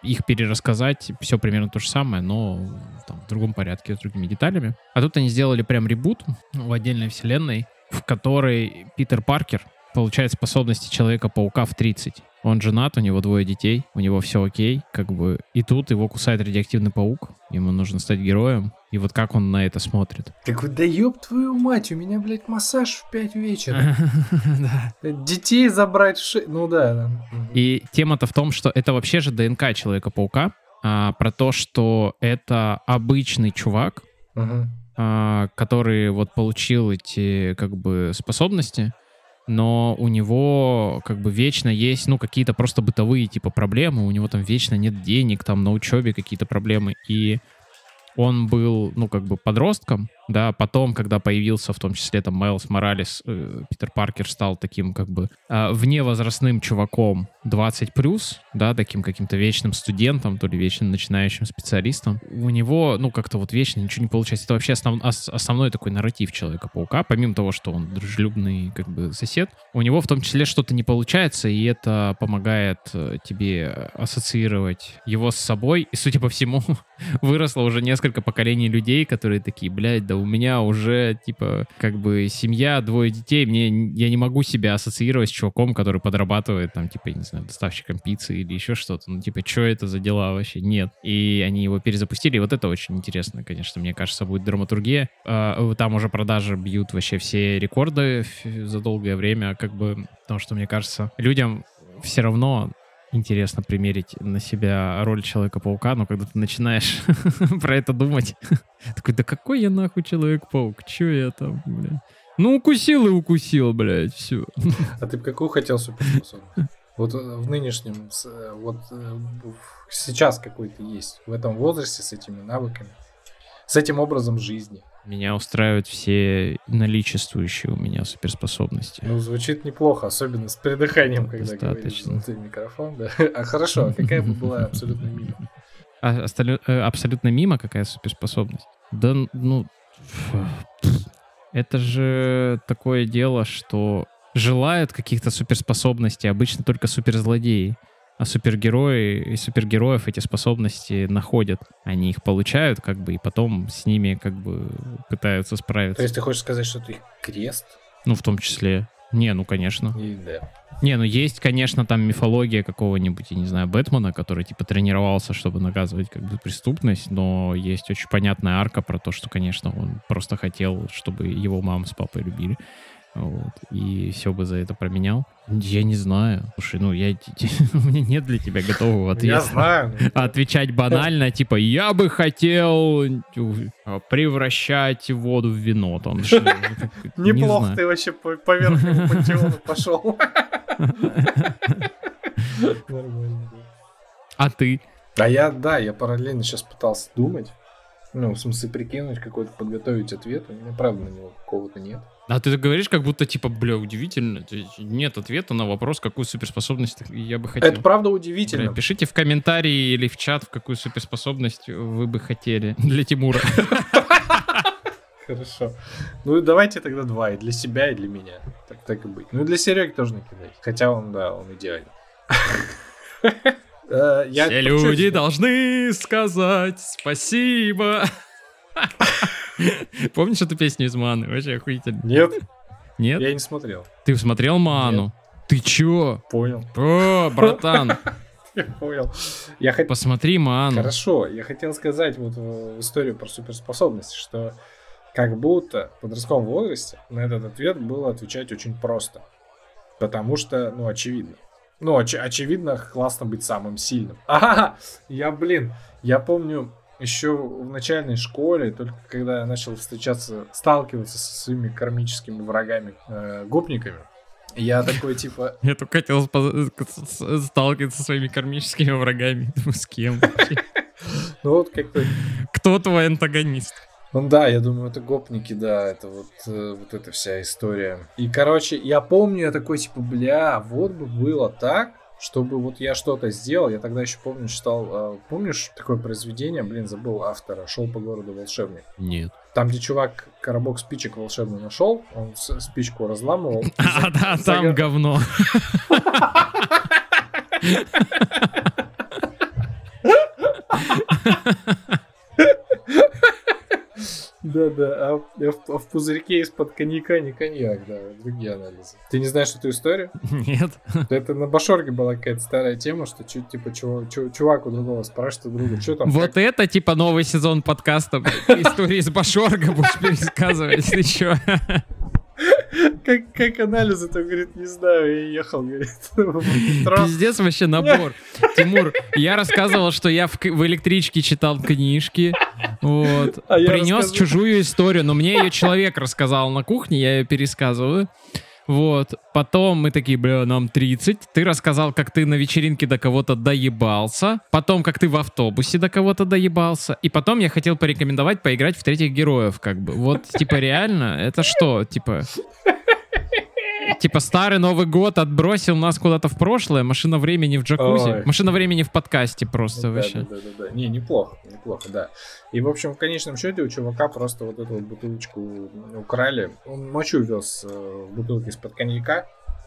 их перерассказать, все примерно то же самое, но там, в другом порядке, с другими деталями. А тут они сделали прям ребут в отдельной вселенной, в которой Питер Паркер получает способности Человека-паука в 30. Он женат, у него двое детей, у него все окей, как бы. И тут его кусает радиоактивный паук, ему нужно стать героем. И вот как он на это смотрит. Такой, да ёб твою мать, у меня, блядь, массаж в 5 вечера. Детей забрать в шею. Ну да. И тема-то в том, что это вообще же ДНК Человека-паука, а, про то, что это обычный чувак, а, который вот получил эти как бы способности, но у него как бы вечно есть, ну, какие-то просто бытовые типа проблемы, у него там вечно нет денег, там на учебе какие-то проблемы, и он был, ну, как бы подростком, да, потом, когда появился в том числе там Майлз Моралес, э, Питер Паркер стал таким как бы а, вневозрастным чуваком 20 плюс, да, таким каким-то вечным студентом, то ли вечно начинающим специалистом. У него, ну, как-то вот вечно ничего не получается. Это вообще основ- ос- основной такой нарратив Человека-паука, помимо того, что он дружелюбный как бы сосед, у него в том числе что-то не получается, и это помогает э, тебе ассоциировать его с собой, и, судя по всему, выросло уже несколько поколений людей, которые такие, блядь, да у меня уже, типа, как бы семья, двое детей, мне, я не могу себя ассоциировать с чуваком, который подрабатывает, там, типа, я не знаю, доставщиком пиццы или еще что-то. Ну, типа, что это за дела вообще? Нет. И они его перезапустили, и вот это очень интересно, конечно, мне кажется, будет драматургия. А, Там уже продажи бьют вообще все рекорды за долгое время, как бы, потому что, мне кажется, людям все равно интересно примерить на себя роль Человека-паука, но когда ты начинаешь про это думать, такой, да какой я нахуй Человек-паук? Че я там, блядь? Ну, укусил и укусил, блядь, все. А ты бы какую хотел суперспособность? Вот э, в нынешнем, э, вот э, сейчас какой ты есть, в этом возрасте с этими навыками, с этим образом жизни. Меня устраивают все наличествующие у меня суперспособности. Ну, звучит неплохо, особенно с придыханием, когда говоришь Достаточно. золотой микрофон, да. А хорошо, а какая бы была абсолютно мимо? А э, абсолютно мимо какая суперспособность? Да, ну... Это же такое дело, что желают каких-то суперспособностей обычно только суперзлодеи. А супергерои и супергероев эти способности находят. Они их получают, как бы, и потом с ними, как бы, пытаются То справиться. есть ты хочешь сказать, что ты крест? Ну, в том числе. Не, ну, конечно. И да. Не, ну есть, конечно, там мифология какого-нибудь, я не знаю, Бэтмена, который типа тренировался, чтобы наказывать как бы преступность, но есть очень понятная арка про то, что, конечно, он просто хотел, чтобы его мама с папой любили. Вот, и все бы за это променял. Я не знаю. Слушай, ну я... У меня нет для тебя готового ответа. Я знаю. Отвечать банально, типа, я бы хотел э, превращать воду в вино. Там, Неплохо ты вообще по, верхнему пантеону пошел. Нормально. А ты? А я, да, я параллельно сейчас пытался думать. Ну, в смысле, прикинуть какой-то, подготовить ответ. У меня, правда, на него какого-то нет. А ты говоришь, как будто, типа, бля, удивительно. Нет ответа на вопрос, какую суперспособность я бы хотел. Это правда Бля, удивительно. пишите в комментарии или в чат, в какую суперспособность вы бы хотели для Тимура. Хорошо. Ну и давайте тогда два, и для себя, и для меня. Так, так и быть. Ну и для Сереги тоже накидать. Хотя он, да, он идеален. Э, Все люди должны сказать спасибо. Помнишь эту песню из Маны? Вообще охуительно. Нет, Нет? я не смотрел. Ты смотрел Ману? Ты чё? Понял. О, братан, Я понял. Я хотел... посмотри Ману. Хорошо, я хотел сказать вот в историю про суперспособности, что как будто в подростковом возрасте на этот ответ было отвечать очень просто. Потому что, ну, очевидно. Ну, оч- очевидно, классно быть самым сильным. Ага, я, блин, я помню еще в начальной школе, только когда я начал встречаться, сталкиваться со своими кармическими врагами, э, гопниками, я такой, типа, Я только хотел сталкиваться со своими кармическими врагами. Думаю, с кем? ну вот как-то Кто твой антагонист? Ну да, я думаю, это гопники, да, это вот, э, вот эта вся история. И, короче, я помню, я такой, типа, бля, вот бы было так, чтобы вот я что-то сделал. Я тогда еще помню, читал, э, помнишь такое произведение, блин, забыл автора, шел по городу волшебник. Нет. Там, где чувак коробок спичек волшебный нашел, он спичку разламывал. А, да, там говно. Да-да, а, в- а в, а в пузырьке из-под коньяка не коньяк, да, другие анализы. Ты не знаешь эту историю? Нет. Это на Башорге была какая-то старая тема, что чу- типа чува- чу- чувак у другого спрашивает у друга, что там, Вот как- это типа новый сезон подкаста. Истории из Башорга будешь пересказывать. Чё? Как, как анализы, то говорит, не знаю, я ехал, говорит. Пиздец вообще набор. Тимур, я рассказывал, что я в, в электричке читал книжки. Вот. А Принес рассказывал. чужую историю, но мне ее человек рассказал на кухне, я ее пересказываю. Вот. Потом мы такие, бля, нам 30. Ты рассказал, как ты на вечеринке до кого-то доебался. Потом, как ты в автобусе до кого-то доебался. И потом я хотел порекомендовать поиграть в третьих героев, как бы. Вот, типа, реально, это что? Типа... Типа старый Новый год отбросил нас куда-то в прошлое, машина времени в джакузи. Ой. Машина времени в подкасте просто вообще. да, да, да, да. Не, неплохо, неплохо, да. И, в общем, в конечном счете у чувака просто вот эту вот бутылочку украли. Он ночью вез э, в бутылке из-под коньяка,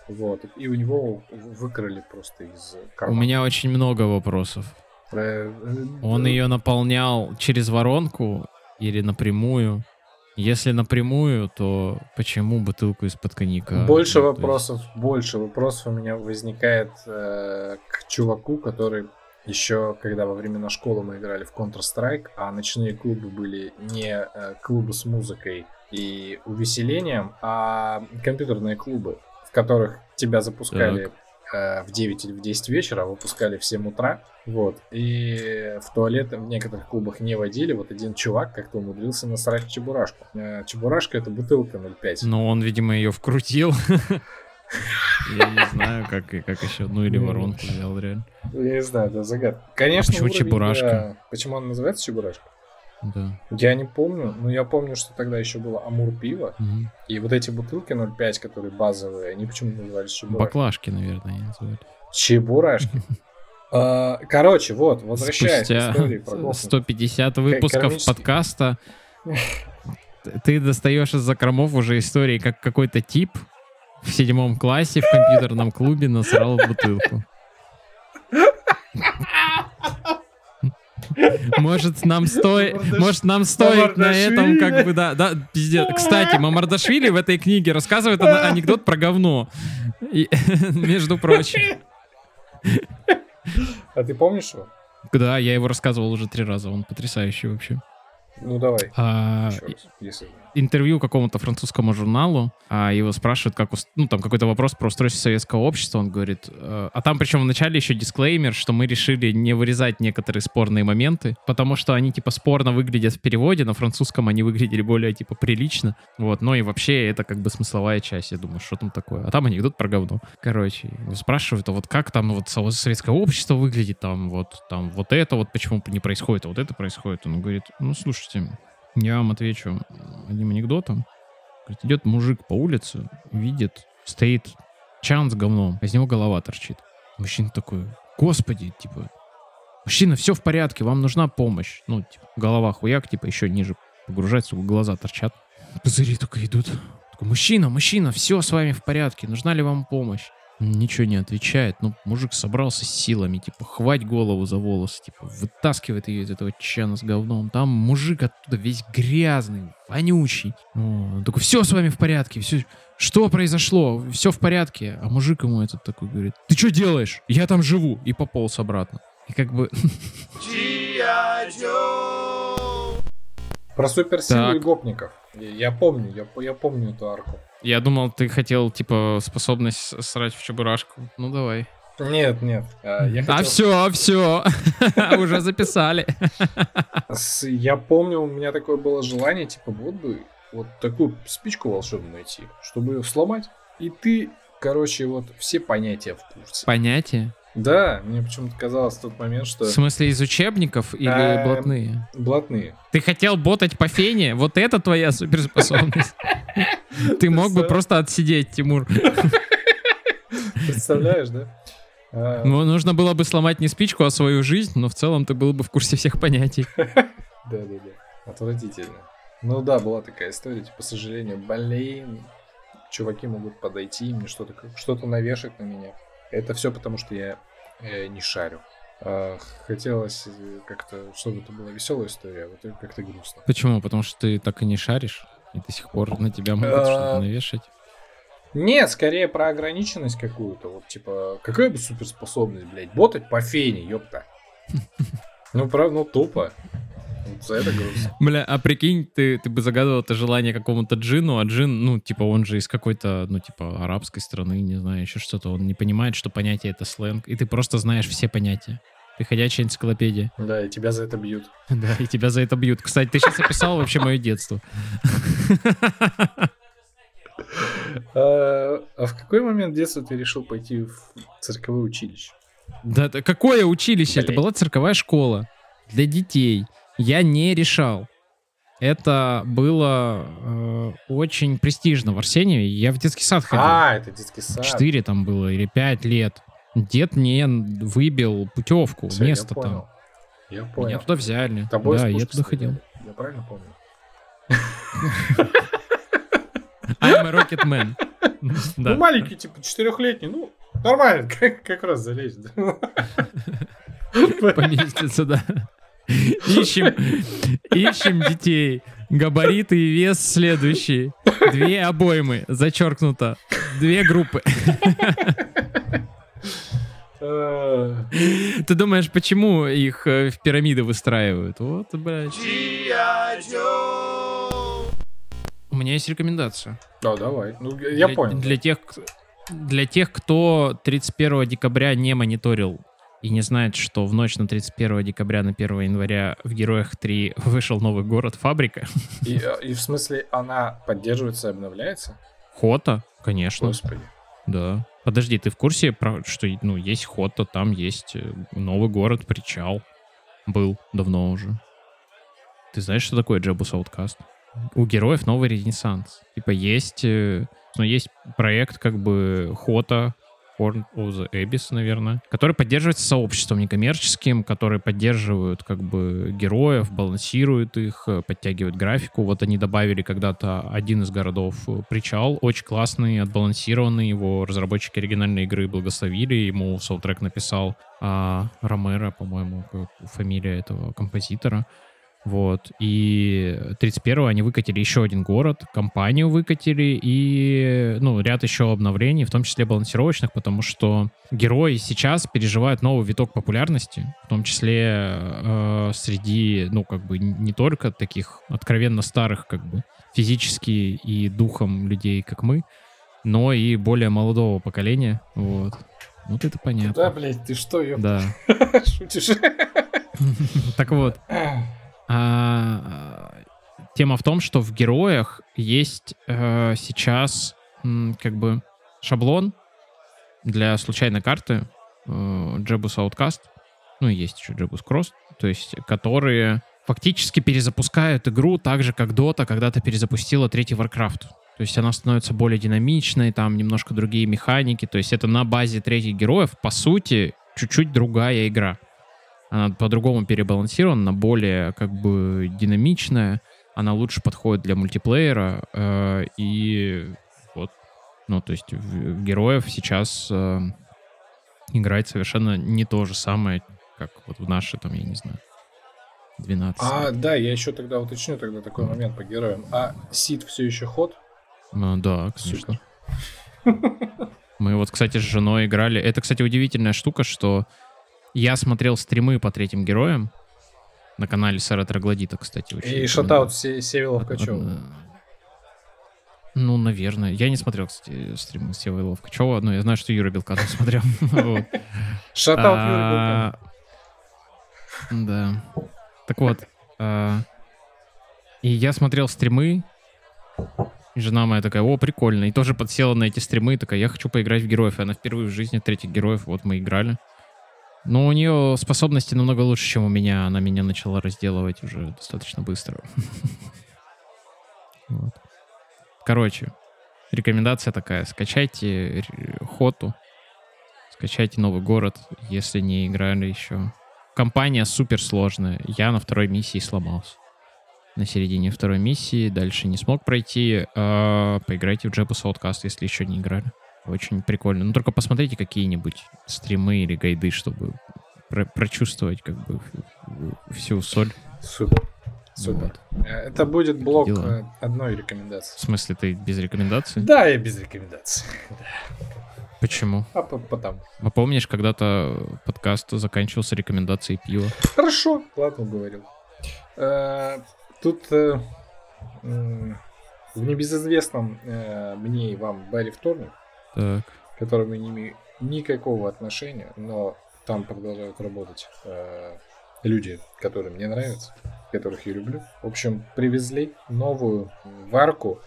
вот, и у него выкрали просто из У кармана. меня очень много вопросов. Э, э, Он ее наполнял через воронку или напрямую? Если напрямую, то почему бутылку из-под коньяка? Больше Ну, то есть- вопросов, больше вопросов у меня возникает э, к чуваку, который еще, когда во времена школы мы играли в Counter-Strike, а ночные клубы были не э, клубы с музыкой и увеселением, а компьютерные клубы, в которых тебя запускали э, в 9 или в 10 вечера, а выпускали в 7 утра. Вот. И в туалет в некоторых клубах не водили. Вот один чувак как-то умудрился насрать в чебурашку. Э, чебурашка это бутылка 0,5. Но он, видимо, ее вкрутил. Я не знаю, как, как еще одну или Ну, воронку взял реально. Я не знаю, это загадка. Конечно, почему уровень, Чебурашка? да. Почему он называется Чебурашка? Да. Я не помню, но я помню, что тогда еще было Амур пиво. Мгм. И вот эти бутылки 0,5, которые базовые, они почему назывались Чебурашки? Баклажки, наверное, они называли. Чебурашки. А, Короче, вот, возвращаясь к Спустя истории про гопников. 150 выпусков подкаста ты достаешь из закромов уже истории, как какой-то тип в седьмом классе в компьютерном клубе насрал бутылку. Может, нам стоит, может, нам стоит на этом как бы, да, да, пиздец. Кстати, Мамардашвили в этой книге рассказывает анекдот про говно. И- между прочим. А ты помнишь его? Да, я его рассказывал уже три раза, он потрясающий вообще. Ну давай. А, Еще раз, если- интервью какому-то французскому журналу, а его спрашивают, как, ус- ну, там какой-то вопрос про устройство советского общества, он говорит, э, а там причем в начале еще дисклеймер, что мы решили не вырезать некоторые спорные моменты, потому что они, типа, спорно выглядят в переводе, на французском они выглядели более, типа, прилично, вот, но и вообще это как бы смысловая часть, я думаю, что там такое, а там анекдот про говно. Короче, его спрашивают, а вот как там вот со- советское общество выглядит, там? Вот, там вот это вот почему не происходит, а вот это происходит, он говорит, ну, слушайте, я вам отвечу одним анекдотом. Говорит, идет мужик по улице, видит, стоит чан с говном, а из него голова торчит. Мужчина такой, господи, типа, мужчина, все в порядке, вам нужна помощь. Ну, типа, голова хуяк, типа, еще ниже погружается, глаза торчат. Пузыри только идут. Такой, мужчина, мужчина, все с вами в порядке, нужна ли вам помощь? Ничего не отвечает. Ну, мужик собрался с силами, типа, хвать голову за волосы, типа, вытаскивает ее из этого чана с говном. Там мужик оттуда весь грязный, вонючий. Он такой, все с вами в порядке, все, что произошло? Все в порядке. А мужик ему этот такой говорит, ты что делаешь? Я там живу. И пополз обратно. И как бы. Про суперсилу и гопников. Я, помню, я, я помню эту арку. Я думал, ты хотел, типа, способность срать в чебурашку. Ну, давай. Нет, нет. а, Я, А хотел все, все. Уже записали. я помню, у меня такое было желание, типа, вот бы вот такую спичку волшебную найти, чтобы ее сломать. И ты, короче, вот все понятия в курсе. Понятие? Да, мне почему-то казалось в тот момент, что В смысле, из учебников или Эм, блатные? блатные. Ты хотел ботать по фене? Вот это твоя суперспособность. Ты мог бы просто отсидеть, Тимур. Представляешь, да? А, Ну, нужно было бы сломать не спичку, а свою жизнь, но в целом ты был бы в курсе всех понятий. Да-да-да. Отвратительно. Ну да, была такая история, типа, к сожалению, блин, чуваки могут подойти, мне что-то что-то навешать на меня. Это все потому, что я э, не шарю. А, хотелось э, как-то, чтобы это была веселая история, а вот это как-то грустно. Почему? Потому что ты так и не шаришь, и до сих пор на тебя могут А, что-то навешать. Нет, скорее про ограниченность какую-то. Вот, типа, какая бы суперспособность, блядь, ботать по фене, ёпта. Ну, правда, ну, тупо. За это грустно. Бля, а прикинь, ты, ты бы загадывал это желание какому-то джину, а джин, ну, типа, он же из какой-то, ну, типа, арабской страны, не знаю, еще что-то. Он не понимает, что понятие это сленг, и ты просто знаешь все понятия. Ты ходячая энциклопедия. Да, и тебя за это бьют. Да, и тебя за это бьют. Кстати, ты сейчас описал вообще мое детство. А а в какой момент детства ты решил пойти в цирковое училище? Да, какое училище? Это была цирковая школа для детей. Я не решал. Это было э, очень престижно в Арсеньеве. Я в детский сад ходил. А, это детский сад. Четыре там было или пять лет. Дед мне выбил путевку, Всё, я место понял. там. Я понял. Меня туда взяли. Тобой да, я туда ходил. Я правильно помню? I'm a rocket man. Да. Ну, маленький, типа, четырехлетний, ну, нормально, как, как раз залезет. Поместится, да. Ищем, ищем детей. Габариты и вес следующие. Две обоймы, зачеркнуто. Две группы. Ты думаешь, почему их э, в пирамиды выстраивают? Вот, блядь. У меня есть рекомендация. Да, давай. Ну, я для, понял. Для тех, для тех, кто 31 декабря не мониторил и не знает, что в ночь на 31 декабря на 1 января в Героях 3 вышел новый город Фабрика. И, э, и в смысле, она поддерживается и обновляется? Хота, конечно. Господи. Да. Подожди, ты в курсе, что ну, есть Хота, там есть э, новый город, причал. Был давно уже. Ты знаешь, что такое Джебус Ауткаст? У героев новый ренессанс. Типа есть, э, ну, есть проект как бы Хота, Horn of the Abyss, наверное, который поддерживается сообществом некоммерческим, которые поддерживают как бы героев, балансируют их, э, подтягивают графику. Вот они добавили когда-то один из городов э, Причал, очень классный, отбалансированный. Его разработчики оригинальной игры благословили, ему саундтрек написал а, Ромеро, по-моему, фамилия этого композитора. Вот. И 31-го они выкатили еще один город, компанию выкатили и, ну, ряд еще обновлений, в том числе балансировочных, потому что герои сейчас переживают новый виток популярности, в том числе э, среди, ну, как бы не только таких откровенно старых, как бы, физически и духом людей, как мы, но и более молодого поколения, вот. Вот это Да, понятно. блядь, ты что, ёп, Да. шутишь? Так вот, а, тема в том, что в героях есть э, сейчас м, как бы шаблон для случайной карты э, Jebus Outcast, ну и есть еще Jebus Cross, то есть которые фактически перезапускают игру так же, как Dota когда-то перезапустила третий Warcraft. То есть она становится более динамичной, там немножко другие механики. То есть это на базе третьих героев, по сути, чуть-чуть другая игра. Она по-другому перебалансирована, она более как бы динамичная, она лучше подходит для мультиплеера. э, и вот, ну, то есть героев сейчас э, играть совершенно не то же самое, как вот в наши, там, я не знаю, 12. А, да, я еще тогда уточню тогда такой момент по героям. А Сид все еще ход? Ну, да, конечно. Мы вот, кстати, с женой играли. Это, кстати, удивительная штука, что я смотрел стримы по третьим героям на канале Сара Троглодита, кстати. очень И шатаут Се- Севилов Качев. Э, Ну, наверное. Я не смотрел, кстати, стримы Сева и Качева, но я знаю, что Юра Белканов смотрел. Шатаут Юрий А, Да. Так вот. а, И я смотрел стримы, и жена моя такая, о, прикольно. И тоже подсела на эти стримы, такая, я хочу поиграть в героев. И она впервые в жизни третьих героев, вот мы играли. Но у нее способности намного лучше, чем у меня. Она меня начала разделывать уже достаточно быстро. Вот. Короче, рекомендация такая. Скачайте Хоту. Скачайте новый город, если не играли еще. Компания супер сложная. Я на второй миссии сломался. На середине второй миссии. Дальше не смог пройти. А, поиграйте в Джебус Outcast, если еще не играли. Очень прикольно. Ну, только посмотрите какие-нибудь стримы или гайды, чтобы про- прочувствовать как бы в- всю соль. Супер. Супер. Вот. Это будет блок дела. э, одной В рекомендации. смысле, ты без рекомендаций? Да, я без рекомендаций. Почему? А по- потом. А помнишь, когда-то подкаст заканчивался рекомендацией пива? Хорошо, ладно, уговорил. Э, Тут э, в небезызвестном мне и вам баре вторник, Так. к которому не имею никакого отношения, но там продолжают работать э, люди, которые мне нравятся, которых я люблю. В общем, привезли новую варку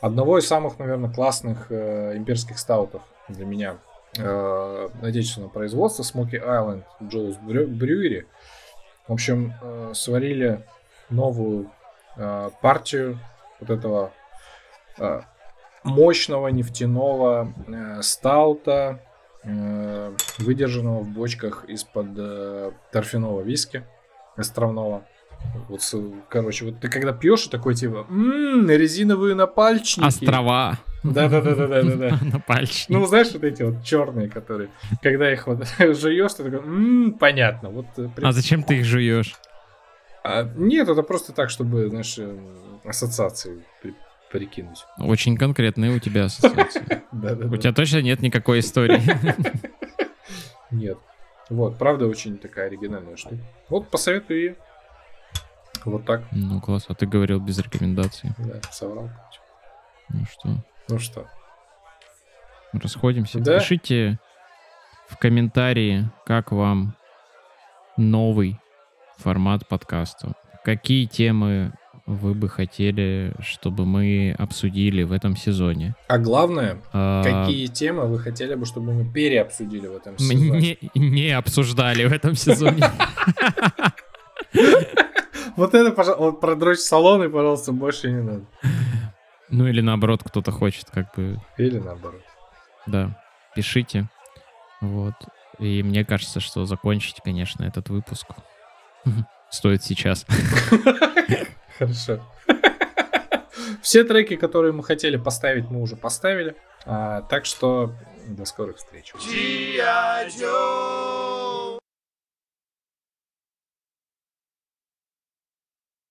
одного из самых, наверное, классных э, имперских стаутов для меня э, отечественного производства Smoky Island Joe's Brew- Brewery. В общем, э, сварили новую э, партию вот этого э, мощного нефтяного э, стаута, э, выдержанного в бочках из-под э, торфяного виски островного. Вот, короче, вот ты когда пьешь, такой типа, «М, резиновые напальчники. Острова. Да-да-да-да-да-да. На пальчик. Ну, знаешь, вот эти вот черные, которые, когда их вот жуешь, ты такой, «М, понятно. Вот, э, при- А зачем ты их жуешь? А, нет, это просто так, чтобы, знаешь, эм, ассоциации прикинуть. Очень конкретные у тебя ассоциации. У тебя точно нет никакой истории. Нет. Вот, правда, очень такая оригинальная штука. Вот, посоветую ее. Вот так. Ну, класс. А ты говорил без рекомендаций. Да, соврал. Ну что, Ну что, расходимся. Да. Пишите в комментарии, как вам новый формат подкаста. Какие темы вы бы хотели, чтобы мы обсудили в этом сезоне? а главное, А, какие темы вы хотели бы, чтобы мы переобсудили в этом мы сезоне? не, не обсуждали в этом сезоне. Вот это, пожалуйста, вот про дрочь салоны, пожалуйста, больше не надо. Ну или наоборот, кто-то хочет как бы Или наоборот. Да, пишите. Вот. И мне кажется, что закончить, конечно, этот выпуск стоит сейчас. Хорошо. Все треки, которые мы хотели поставить, мы уже поставили. А, так что до скорых встреч.